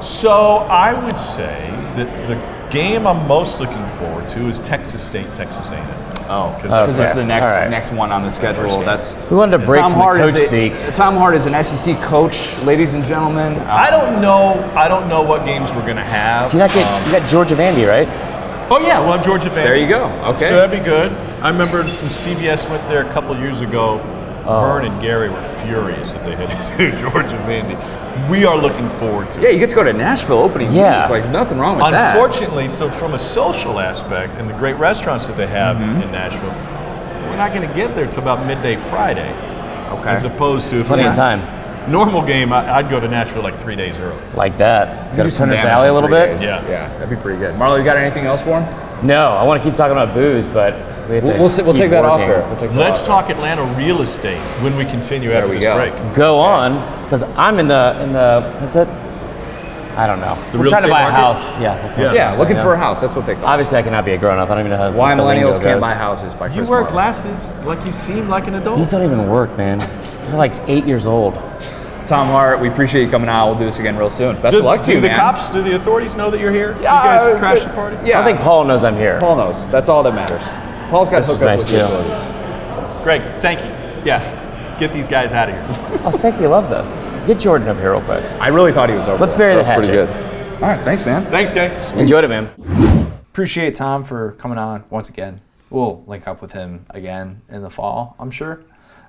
So I would say that the game I'm most looking forward to is Texas State, Texas A&M. Oh, Because because that's that's fair. the next All right. next one on the schedule. That's We wanted to break Tom from the Hart coach is a, speak. Tom Hart is an SEC coach, ladies and gentlemen. Uh, I don't know. I don't know what games we're gonna have. Do you not get Um, you got Georgia Vandy, right? oh yeah, we'll have Georgia. Vandy. There you go. Okay. So that'd be good. I remember when CBS went there a couple years ago. Oh. Vern and Gary were furious that they had to do Georgia Vandy. We are looking forward to. yeah, you get to go to Nashville opening Yeah. week. Like nothing wrong with that. Unfortunately, so from a social aspect and the great restaurants that they have Mm-hmm. in Nashville, we're not going to get there till about midday Friday. Okay. As opposed to if Plenty of time. normal game, I, I'd go to Nashville like three days early. Like that. Got to some Printers Alley a little bit. days. Yeah. yeah, that'd be pretty good. Marler, you got anything else for him? No, I want to keep talking about booze, but we have We'll, we'll, we'll take that off working. there. We'll take that Let's off talk Atlanta real estate when we continue after we this go. break. Go on, because I'm in the in the is it? I don't know. The We're real trying to estate buy a house. Yeah, that's what Yeah. there. Yeah, looking for a house. That's what they call it. Obviously, I cannot be a grown up. I don't even know how. Why millennials can't goes. buy houses by You Chris wear Marler. glasses like you seem like an adult. These don't even work, man. They're like eight years old. Tom Hart, we appreciate you coming out. We'll do this again real soon. Best do, of luck to do you, the cops, do the authorities know that you're here? Yeah, you guys uh, crashed the party? Yeah, I don't think Paul knows I'm here. Paul knows. That's all that matters. Paul's got This was hook up nice, with the too. authorities. Greg, thank you. Yeah, get these guys out of here. Oh, Sankey loves us. Get Jordan up here real quick. I really thought he was over. Let's bury That the was pretty hatchet. good. All right, thanks, man. Thanks, gang. Enjoyed it, man. Appreciate Tom for coming on once again. We'll link up with him again in the fall, I'm sure.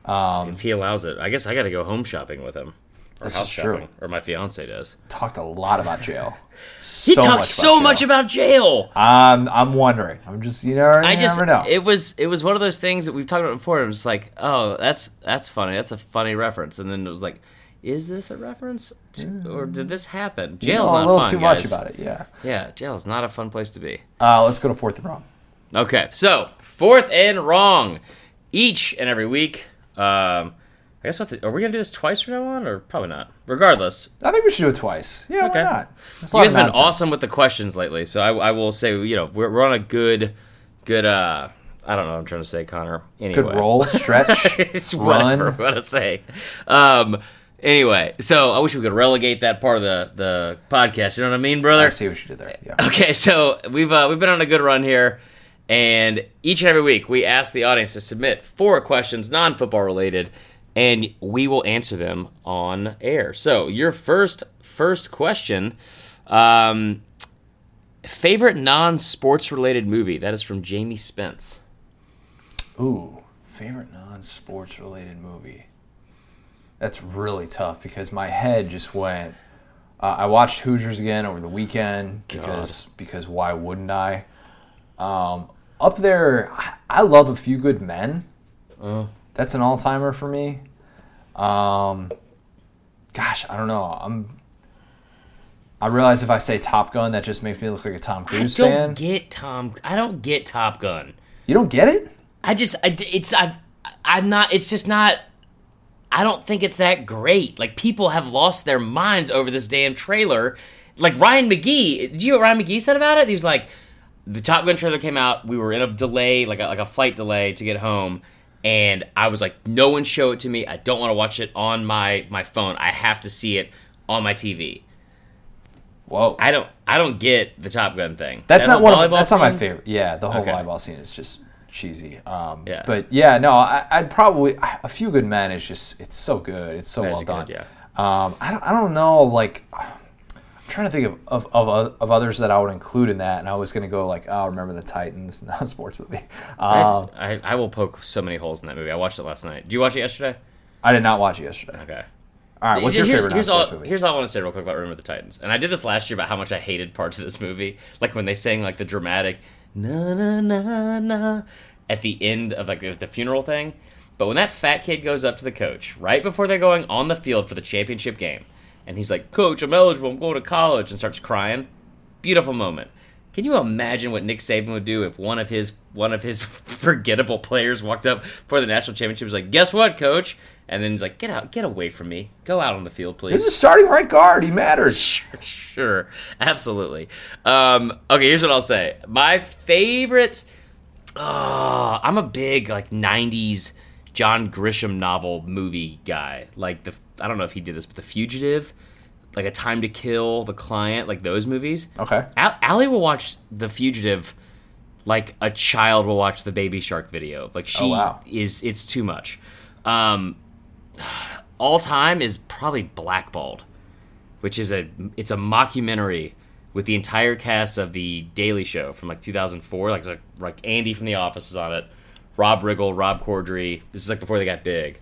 Um, If he allows it, I guess I got to go home shopping with him, or This house is true. or my fiance does. talked a lot about jail. He So talks much so about much about jail. I'm, I'm wondering. I'm just, you know, I just never know. it was it was one of those things that we've talked about before. I'm just like, oh, that's that's funny. That's a funny reference. And then it was like, is this a reference, to, or did this happen? You know Jail's a not little fun, too guys. much about it. Yeah. Yeah, jail's not a fun place to be. Uh, let's go to fourth and wrong. Okay, so fourth and wrong, each and every week. Um, I guess what the, are we gonna do this twice from now on, or probably not? Regardless, I think we should do it twice. Yeah, Okay. why not? There's you guys of been nonsense. awesome with the questions lately, so I, I will say, you know, we're, we're on a good, good. uh I don't know. what I'm trying to say, Connor. Anyway, Good roll, stretch, it's run. whatever. What to say. Um. Anyway, so I wish we could relegate that part of the the podcast. You know what I mean, brother? I see what you did there. Yeah. Okay, so we've uh, we've been on a good run here, and each and every week we ask the audience to submit four questions, non-football related, and we will answer them on air. So your first first question, um, favorite non-sports related movie? That is from Jamie Spence. Ooh, favorite non-sports related movie. That's really tough because my head just went. Uh, I watched Hoosiers again over the weekend because because why wouldn't I? Um, up there, I, I love A Few Good Men. That's an all timer for me. Um, gosh, I don't know. I'm. I realize if I say Top Gun, that just makes me look like a Tom I Cruise don't fan. get Tom. I don't get Top Gun. you don't get it? I just, I, it's, I, I'm not. It's just not. I don't think it's that great. Like people have lost their minds over this damn trailer. Like Ryan McGee. Did you know what Ryan McGee said about it? He was like, the Top Gun trailer came out. We were in a delay, like a, like a flight delay to get home, and I was like, no one show it to me. I don't want to watch it on my my phone. I have to see it on my TV. Whoa. I don't. I don't get the Top Gun thing. That's That not one. Of, that's not my favorite. Yeah, the whole Okay. volleyball scene is just cheesy. Um, Yeah. But yeah, no, I, I'd probably a few good men is just it's so good. It's so That well done. good, yeah. Um, I don't. I don't know. Like, trying to think of of, of of others that I would include in that, and I was gonna go like, oh, remember the Titans, not a sports movie. I, Um, I, I will poke so many holes in that movie. I watched it last night. Did you watch it yesterday? I did not watch it yesterday. Okay. All right, what's your here's, favorite here's all, movie? Here's all I want to say real quick about Remember the Titans. And I did this last year about how much I hated parts of this movie. Like when they sang like the dramatic na na na na at the end of like the, the funeral thing. But when that fat kid goes up to the coach right before they're going on the field for the championship game, and he's like, "Coach, I'm eligible. I'm going to college," and starts crying. Beautiful moment. Can you imagine what Nick Saban would do if one of his one of his forgettable players walked up for the national championship? Was like, "Guess what, coach?" And then he's like, "Get out, get away from me. Go out on the field, please." He's a starting right guard. He matters. sure, absolutely. Um, okay, here's what I'll say. My favorite. Oh, I'm a big like '90s John Grisham novel movie guy. Like the I don't know if he did this, but The Fugitive. like a Time to Kill, The Client, like those movies. Okay. Al- Allie will watch The Fugitive like a child will watch the Baby Shark video. Like she Oh, wow. is, it's too much. Um, all time is probably Blackballed, which is a it's a mockumentary with the entire cast of the Daily Show from like 2004. Like like, like Andy from The Office is on it, Rob Riggle, Rob Corddry. This is like before they got big,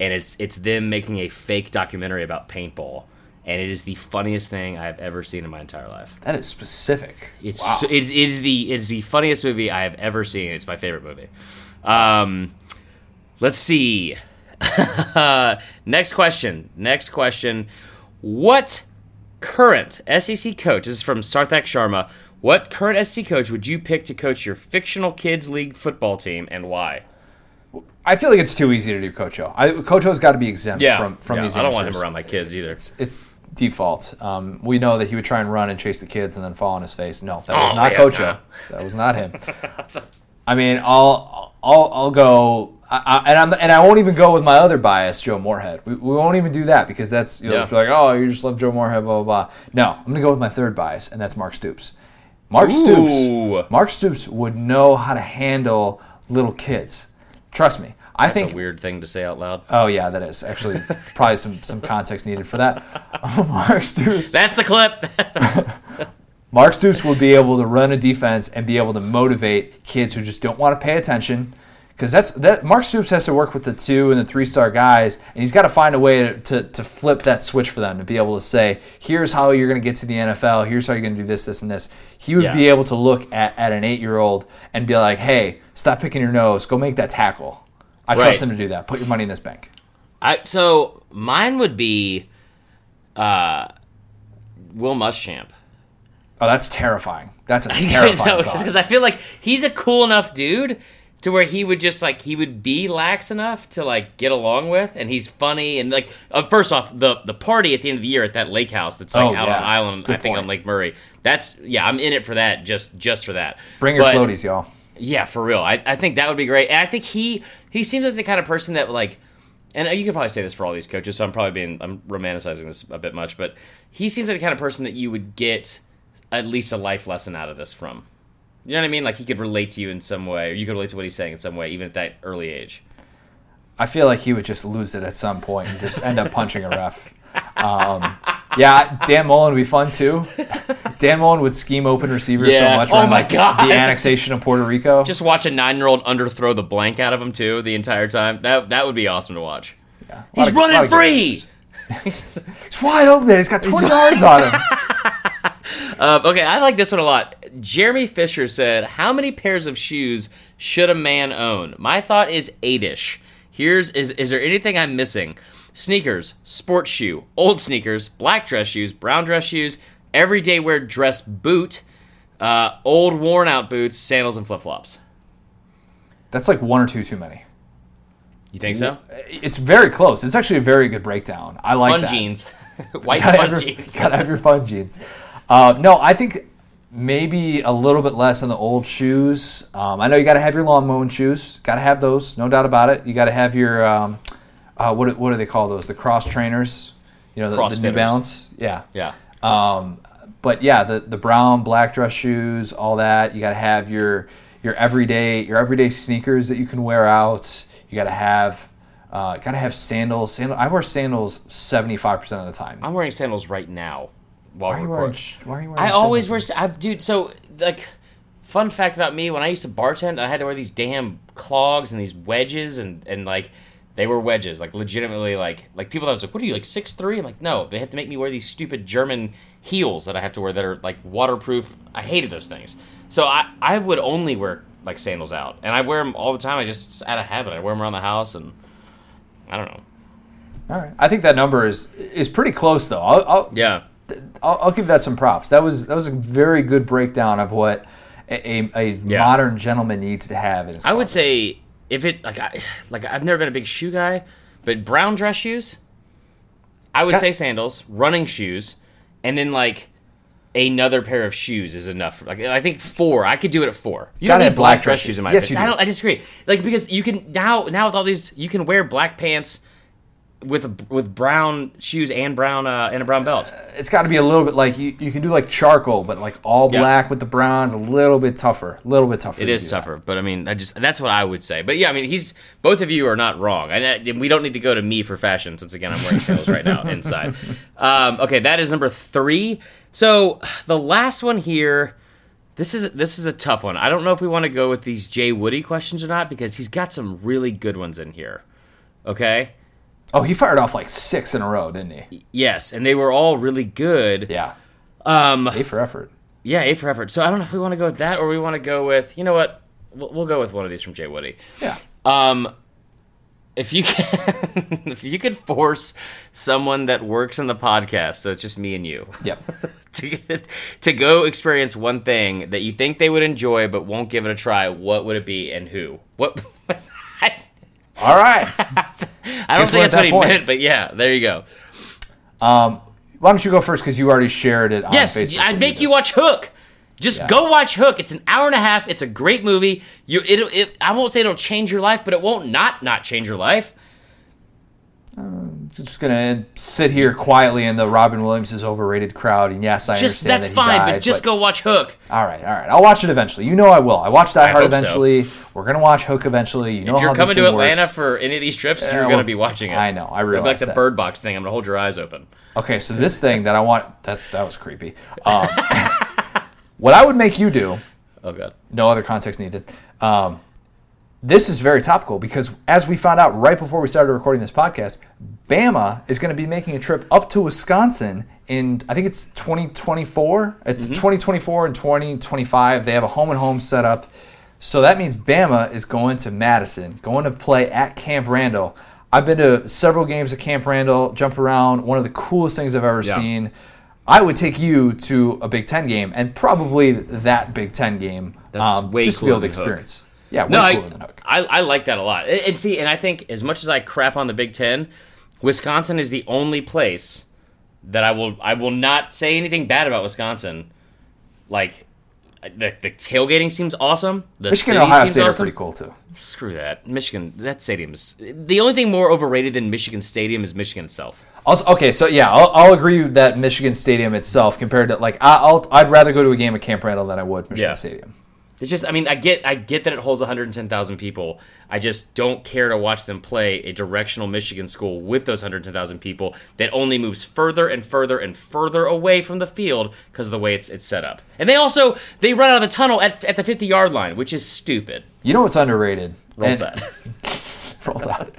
and it's it's them making a fake documentary about paintball, and it is the funniest thing I've ever seen in my entire life. That is specific. It's wow. so- it, it is the it is the funniest movie I have ever seen. It's my favorite movie. Um, let's see. Next question. Next question. What current SEC coach? This is from Sarthak Sharma. What current SC coach would you pick to coach your fictional kids league football team, and why? I feel like it's too easy to do Coach O. I, Coach O's got to be exempt from from Yeah, these. I don't want him around my kids either. It's default. Um, we know that he would try and run and chase the kids and then fall on his face. No, that was Oh, not yeah, no. O. That was not him. I mean, I'll I'll I'll go. I, I, and I'm and I won't even go with my other bias, Joe Moorhead. We, we won't even do that because that's you know Yeah. just be like, oh, you just love Joe Moorhead, blah blah blah. No, I'm gonna go with my third bias, and that's Mark Stoops. Mark Ooh. Stoops. Mark Stoops would know how to handle little kids. Trust me. I That's think a weird thing to say out loud. Oh yeah, that is actually probably some some context needed for that. Mark Stoops. That's the clip. Mark Stoops will be able to run a defense and be able to motivate kids who just don't want to pay attention. Because that's that. Mark Stoops has to work with the two and the three star guys, and he's got to find a way to, to, to flip that switch for them to be able to say, "Here's how you're going to get to the NFL. Here's how you're going to do this, this, and this." He would Yeah. be able to look at, at an eight year old and be like, "Hey, stop picking your nose. Go make that tackle." I Right. trust him to do that. Put your money in this bank. I so mine would be uh Will Muschamp. Oh, that's terrifying. That's a terrifying because I feel like he's a cool enough dude to where he would just like he would be lax enough to like get along with, and he's funny and like uh, first off the the party at the end of the year at that lake house that's like Oh, out yeah. on island Good I think point. on Lake Murray. That's yeah, I'm in it for that just just for that. Bring your But- floaties, y'all. yeah, for real. I, I think that would be great. And I think he he seems like the kind of person that like and you could probably say this for all these coaches, so I'm probably being I'm romanticizing this a bit much, but he seems like the kind of person that you would get at least a life lesson out of this from. You know what I mean? Like he could relate to you in some way, or you could relate to what he's saying in some way, even at that early age. I feel like he would just lose it at some point and just end up punching a ref. Um, yeah, Dan Mullen would be fun too. Dan Mullen would scheme open receivers so much. Oh my like, God. The annexation of Puerto Rico. Just watch a nine year old underthrow the blank out of him too the entire time. That that would be awesome to watch. Yeah. He's of- running free. He's wide open. He's got 20 yards on him. Um, okay, I like this one a lot. Jeremy Fisher said, "How many pairs of shoes should a man own?" My thought is eight-ish. Here's is is there anything I'm missing? Sneakers, sports shoe, old sneakers, black dress shoes, brown dress shoes, everyday wear dress boot, uh, old worn out boots, sandals, and flip flops. That's like one or two too many. You think so? It's very close. It's actually a very good breakdown. I like Fun that. jeans, white gotta fun your, jeans. Gotta have your fun jeans. Uh, no, I think maybe a little bit less on the old shoes. Um, I know you got to have your lawn mowing shoes. Got to have those, no doubt about it. You got to have your um, uh, what do- what do they call those? The cross trainers. You know, the, the New Balance. Yeah. Yeah. Um, but yeah, the the brown black dress shoes, all that. You got to have your your everyday your everyday sneakers that you can wear out. You got to have uh, got to have sandals. Sandal. I wear sandals seventy five percent of the time. I'm wearing sandals right now while Why are we're you wearing? recording. Why are you wearing? I always wear. I've, dude, so like, fun fact about me: when I used to bartend, I had to wear these damn clogs and these wedges, and and like, they were wedges, like legitimately, like like people that was like, "What are you like six three? I'm like, no, they have to make me wear these stupid German heels that I have to wear that are like waterproof. I hated those things, so I I would only wear like sandals out, and I wear them all the time. I just out of habit. I wear them around the house, and I don't know. All right. I think that number is is pretty close though. I'll, I'll, Yeah, I'll, I'll give that some props. That was that was a very good breakdown of what a, a, a Yeah. modern gentleman needs to have in his I would say if it like I like I've never been a big shoe guy, but brown dress shoes, I would say sandals, running shoes, and then like another pair of shoes is enough. Like I think four, I could do it at four. You Gotta don't need black dress shoes shoes. in my Yes, opinion. you I don't. I disagree. Like because you can now now with all these, you can wear black pants with with brown shoes and brown uh, and a brown belt. It's got to be a little bit like you, you can do like charcoal, but like all Yeah. black with the browns, a little bit tougher, a little bit tougher. It to is do that. tougher, but I mean, I just that's what I would say. But yeah, I mean, he's both of you are not wrong, and uh, we don't need to go to me for fashion since again I'm wearing sandals right now inside. Um, okay, that is number three. So the last one here, this is this is a tough one. I don't know if we want to go with these Jay Woody questions or not because he's got some really good ones in here. Okay. Oh, he fired off like six in a row, didn't he? Yes, and they were all really good. Yeah. Um, A for effort. Yeah, A for effort. So I don't know if we want to go with that or we want to go with, you know what? We'll, we'll go with one of these from Jay Woody. Yeah. Um, if you can, if you could force someone that works in the podcast, so it's just me and you, Yep. to to go experience one thing that you think they would enjoy but won't give it a try, what would it be and who? What? All right. I don't think at that's what he point. meant, but yeah, there you go. Um, why don't you go first because you already shared it on Yes, Facebook. I'd make you watch Hook. Just Yeah. go watch Hook. It's an hour and a half. It's a great movie. You, it, it, I won't say it'll change your life, but it won't not not change your life. Um, Just gonna sit here quietly in the Robin Williams is overrated crowd, and yes, I Just understand that's that fine, died, but just go watch Hook. All right, all right. I'll watch it eventually. You know I will. I watched Die I Hard hope so. eventually. We're gonna watch Hook eventually. You know If you're how coming to Atlanta works. for any of these trips, Yeah, you're to be watching it. I know, I It'll like the that. Bird Box thing. I'm to hold your eyes open. Okay, so this thing that I want that's that was creepy. Um, what I would make you do, Oh god. no other context needed. Um, this is very topical because as we found out right before we started recording this podcast, Bama is going to be making a trip up to Wisconsin in I think it's 2024. It's mm-hmm. 2024 and 2025. They have a home and home set up. So that means Bama is going to Madison, going to play at Camp Randall. I've been to several games at Camp Randall, jump around, one of the coolest things I've ever Yeah. seen. I would take you to a Big Ten game and probably that Big Ten game That's um, way just to be able cooler to than Hook. Yeah, way No, I, than Hook. I I like that a lot. And, and see, and I think as much as I crap on the Big Ten, Wisconsin is the only place that I will I will not say anything bad about Wisconsin. Like the, the tailgating seems awesome. The Michigan city and Ohio seems State are awesome. pretty cool too. Screw that. Michigan, that stadium is the only thing more overrated than Michigan Stadium is Michigan itself. Also, okay, so yeah, I'll, I'll agree that Michigan Stadium itself, compared to like, I, I'll I'd rather go to a game at Camp Randall than I would Michigan Yeah. Stadium. It's just, I mean, I get, I get that it holds 110,000 people. I just don't care to watch them play a directional Michigan school with those 110,000 people that only moves further and further and further away from the field because of the way it's it's set up. And they also they run out of the tunnel at, at the 50 yard line, which is stupid. You know what's underrated? Roll Tide. Roll Tide.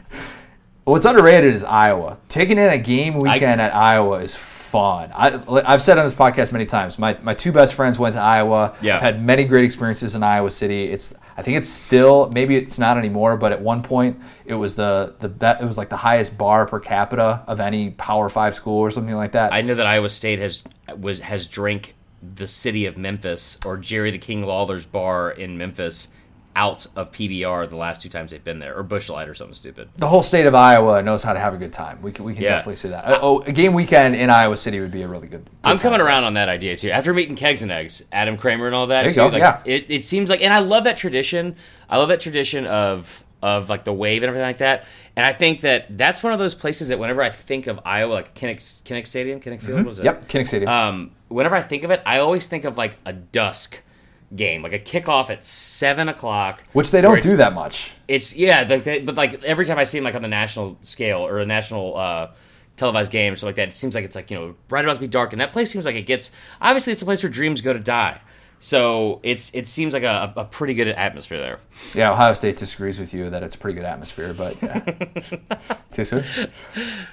What's underrated is Iowa. Taking in a game weekend at Iowa is fun. I, I've said on this podcast many times. My, my two best friends went to Iowa. Yeah. I've had many great experiences in Iowa City. It's I think it's still maybe it's not anymore, but at one point it was the the be- it was like the highest bar per capita of any Power Five school or something like that. I know that Iowa State has was has drank the city of Memphis or Jerry the King Lawler's bar in Memphis out of PBR the last two times they've been there, or Busch Light or something stupid. the whole state of Iowa knows how to have a good time. We can, we can Yeah. definitely see that. Oh, a game weekend in Iowa City would be a really good. good I'm coming around on that idea too. After meeting Kegs and Eggs, Adam Kramer and all that too. Like, yeah. It, it seems like, and I love that tradition. I love that tradition of of like the wave and everything like that. And I think that that's one of those places that whenever I think of Iowa, like Kinnick, Kinnick Stadium, Kinnick Field, what was it? Mm-hmm. Yep, Kinnick Stadium. Um, whenever I think of it, I always think of like a dusk game, like a kickoff at seven o'clock, which they don't do that much. it's yeah, like they, but like every time I see him like on the national scale or a national uh, televised game or something like that, it seems like it's like you know right about to be dark, and that place seems like it gets. Obviously, it's a place where dreams go to die, so it's it seems like a, a pretty good atmosphere there. Yeah, Ohio State disagrees with you that it's a pretty good atmosphere, but yeah. Too soon.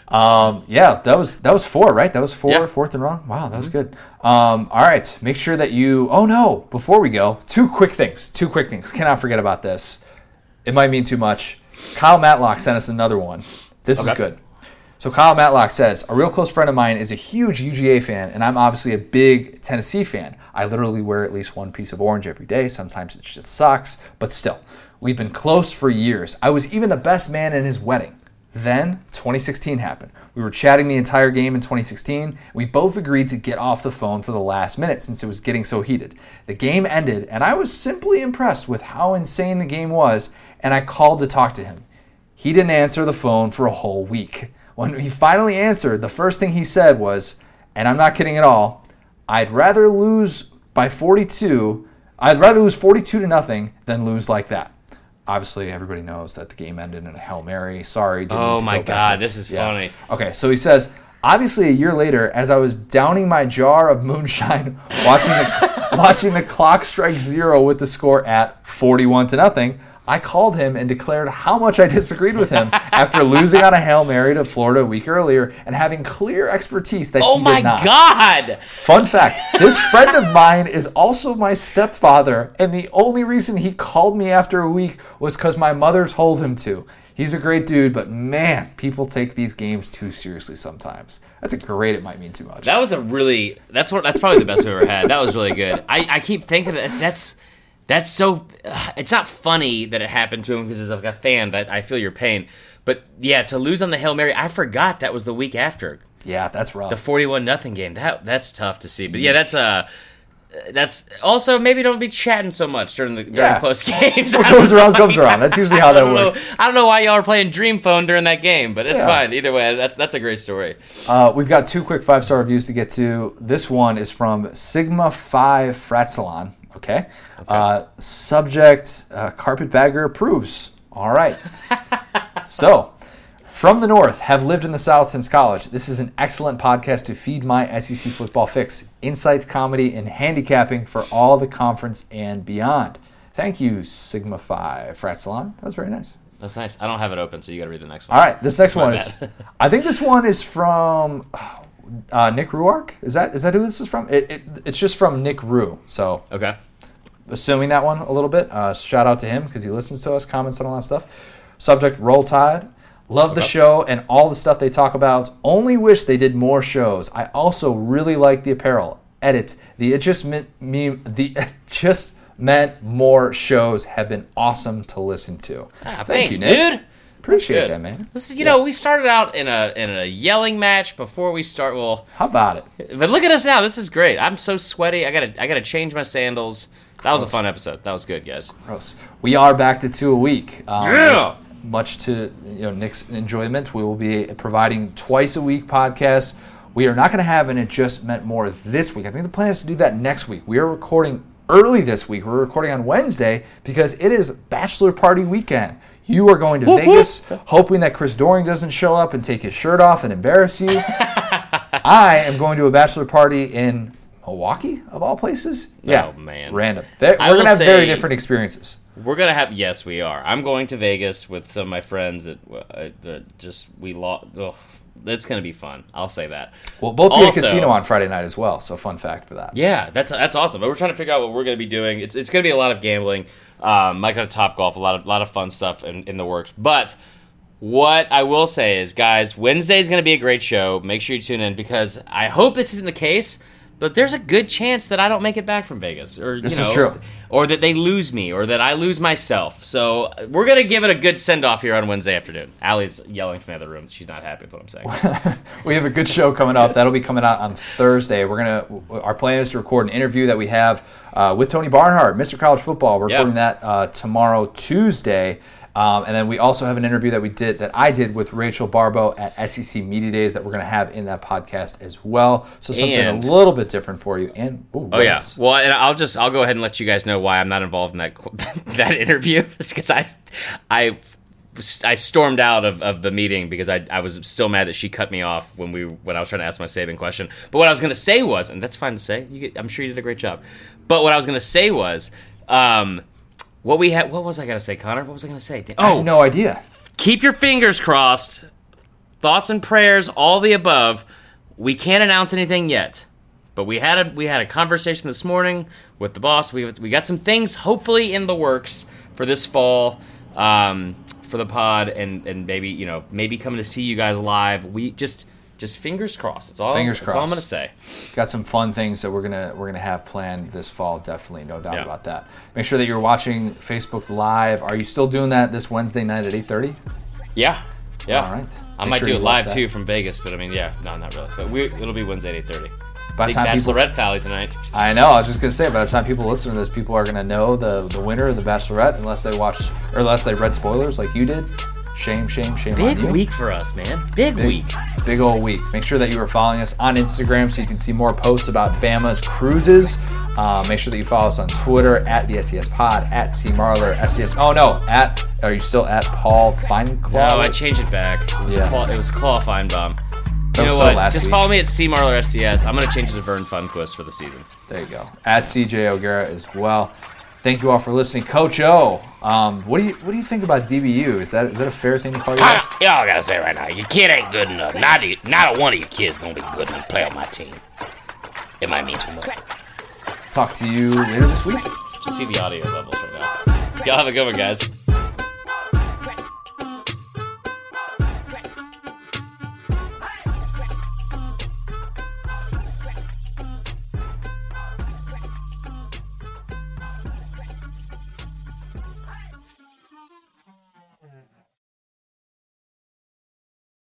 Um, yeah, that was that was four, right? That was four, Yeah. fourth and wrong. Wow, that was good. Um, all right, make sure that you. Oh no! Before we go, two quick things. Two quick things. Cannot forget about this. It might mean too much. Kyle Matlock sent us another one. This is good. So Kyle Matlock says, a real close friend of mine is a huge UGA fan, and I'm obviously a big Tennessee fan. I literally wear at least one piece of orange every day. Sometimes it's just socks, but still, we've been close for years. I was even the best man in his wedding. Then 2016 happened. We were chatting the entire game in 2016. We both agreed to get off the phone for the last minute since it was getting so heated. The game ended, and I was simply impressed with how insane the game was, and I called to talk to him. He didn't answer the phone for a whole week. When he finally answered, the first thing he said was, and I'm not kidding at all, I'd rather lose by 42. I'd rather lose 42 to nothing than lose like that. Obviously, everybody knows that the game ended in a Hail Mary. Sorry. didn't Oh my go God, this is funny. Okay, so he says, obviously a year later, as I was downing my jar of moonshine, watching the watching the clock strike zero with the score at 41 to nothing, I called him and declared how much I disagreed with him after losing on a Hail Mary to Florida a week earlier and having clear expertise that Oh he my did not. Oh my God! Fun fact this friend of mine is also my stepfather, and the only reason he called me after a week was because my mother told him to. He's a great dude, but man, people take these games too seriously sometimes. That's a great, it might mean too much. That was a really that's what that's probably the best we've ever had. That was really good. I, I keep thinking that that's that's so uh, it's not funny that it happened to him because as like a fan that I feel your pain. But yeah, to lose on the Hail Mary, I forgot that was the week after yeah, that's rough. the forty-one nothing game. That that's tough to see. But yeah, that's uh that's also maybe don't be chatting so much during the during Yeah. close games. what goes around comes around. That's usually how that works. know. I don't know why y'all are playing Dream Phone during that game, but it's Yeah. fine. Either way, that's that's a great story. Uh, we've got two quick five star reviews to get to. This one is from Sigma Five Frat Salon. Okay. Uh, subject: uh, Carpetbagger approves. All right. so, from the north, have lived in the south since college. This is an excellent podcast to feed my SEC football fix, insights, comedy, and handicapping for all the conference and beyond. Thank you, Sigma Phi Frat Salon. That was very nice. That's nice. I don't have it open, so you got to read the next one. All right, this next My one is. I think this one is from uh, Nick Ruark. Is that is that who this is from? It, it, it's just from Nick Rue. So Okay. assuming that one a little bit. Uh, shout out to him because he listens to us, comments on all that stuff. Subject: Roll Tide. Love the show and all the stuff they talk about. Only wish they did more shows. I also really like the apparel. Edit. The it just meant me. The it just meant more shows have been awesome to listen to. Ah, Thank thanks, you, Nick. dude. Appreciate that, man. This is, you know, we started out in a in a yelling match before we start. Well, How about it? but look at us now. This is great. I'm so sweaty. I gotta I gotta change my sandals. That was a fun episode. That was good, guys. Gross. We are back to two a week. Um, Yeah. Much to you know Nick's enjoyment, we will be providing twice a week podcasts. We are not going to have an adjustment more this week. I think the plan is to do that next week. We are recording early this week. We're recording on Wednesday because it is bachelor party weekend. You are going to Vegas, hoping that Chris Doering doesn't show up and take his shirt off and embarrass you. I am going to a bachelor party in Milwaukee, of all places. Yeah, Oh, man. random. We're gonna have very different experiences. We're gonna have yes, we are. I'm going to Vegas with some of my friends that, uh, that just we lost. Oh, that's gonna be fun. I'll say that. We'll both be at Also- a casino on Friday night as well. So fun fact for that. Yeah, that's that's awesome. But we're trying to figure out what we're going to be doing. It's, it's going to be a lot of gambling. Um, Mike got a Topgolf, a lot of lot of fun stuff in, in the works. But what I will say is, guys, Wednesday is going to be a great show. Make sure you tune in because I hope this isn't the case. But there's a good chance that I don't make it back from Vegas, or This you is know, true. or that they lose me, or that I lose myself. So we're gonna give it a good send off here on Wednesday afternoon. Allie's yelling from the other room; she's not happy with what I'm saying. We have a good show coming up. That'll be coming out on Thursday. We're gonna. Our plan is to record an interview that we have uh, with Tony Barnhart, Mr. College Football. We're recording that uh, tomorrow, Tuesday. Um, and then we also have an interview that we did that I did with Rachel Baribeau at SEC Media Days that we're going to have in that podcast as well. So something And- a little bit different for you. And ooh, Oh what yeah. Well, and I'll just I'll go ahead and let you guys know why I'm not involved in that that interview because I I I stormed out of, of the meeting because I, I was still mad that she cut me off when we when I was trying to ask my saving question. But what I was gonna say was, and that's fine to say, you get, I'm sure you did a great job. But what I was gonna say was, um, what we had. What was I gonna say, Connor? What was I gonna say? I Oh, have no idea. keep your fingers crossed. Thoughts and prayers, all the above. We can't announce anything yet, but we had a we had a conversation this morning with the boss. We we got some things hopefully in the works for this fall um, for the pod, and and maybe you know maybe coming to see you guys live. We just just fingers crossed. That's all. Fingers that's all I'm gonna say. got some fun things that we're gonna we're gonna have planned this fall. Definitely, no doubt Yeah. about that. Make sure that you're watching Facebook Live. Are you still doing that this Wednesday night at 8:30? Yeah, yeah. All right. I Make might sure do it live that. too from Vegas, but I mean, yeah, no, not really. But we, it'll be Wednesday at eight thirty. By the time people, Bachelorette Valley tonight. I know. I was just gonna say, by the time people listen to this, people are gonna know the the winner of the Bachelorette, unless they watch or unless they read spoilers like you did. Shame, shame, shame Big week for us, man. Big, week. Big old week. Make sure that you are following us on Instagram so you can see more posts about Bama's cruises. Uh, make sure that you follow us on Twitter at the SES Pod, at C Marler, SDS. Oh no, at are you still at Paul Feinclaw? No, I changed it back. It was, Yeah. a claw, it was Claw Feinbaum. You know so what? Just week. follow me at C Marler SDS. I'm gonna change it to Vern Funquist for the season. There you go. At CJ O'Gara as well. Thank you all for listening, Coach O. Um, what do you what do you think about DBU? Is that is that a fair thing to call you guys? Y'all gotta say right now, your kid ain't good enough. Not a, not a one of your kids gonna be good enough to play on my team. It might mean too much. Talk to you later this week. You see the audio levels right now. Y'all have a good one, guys.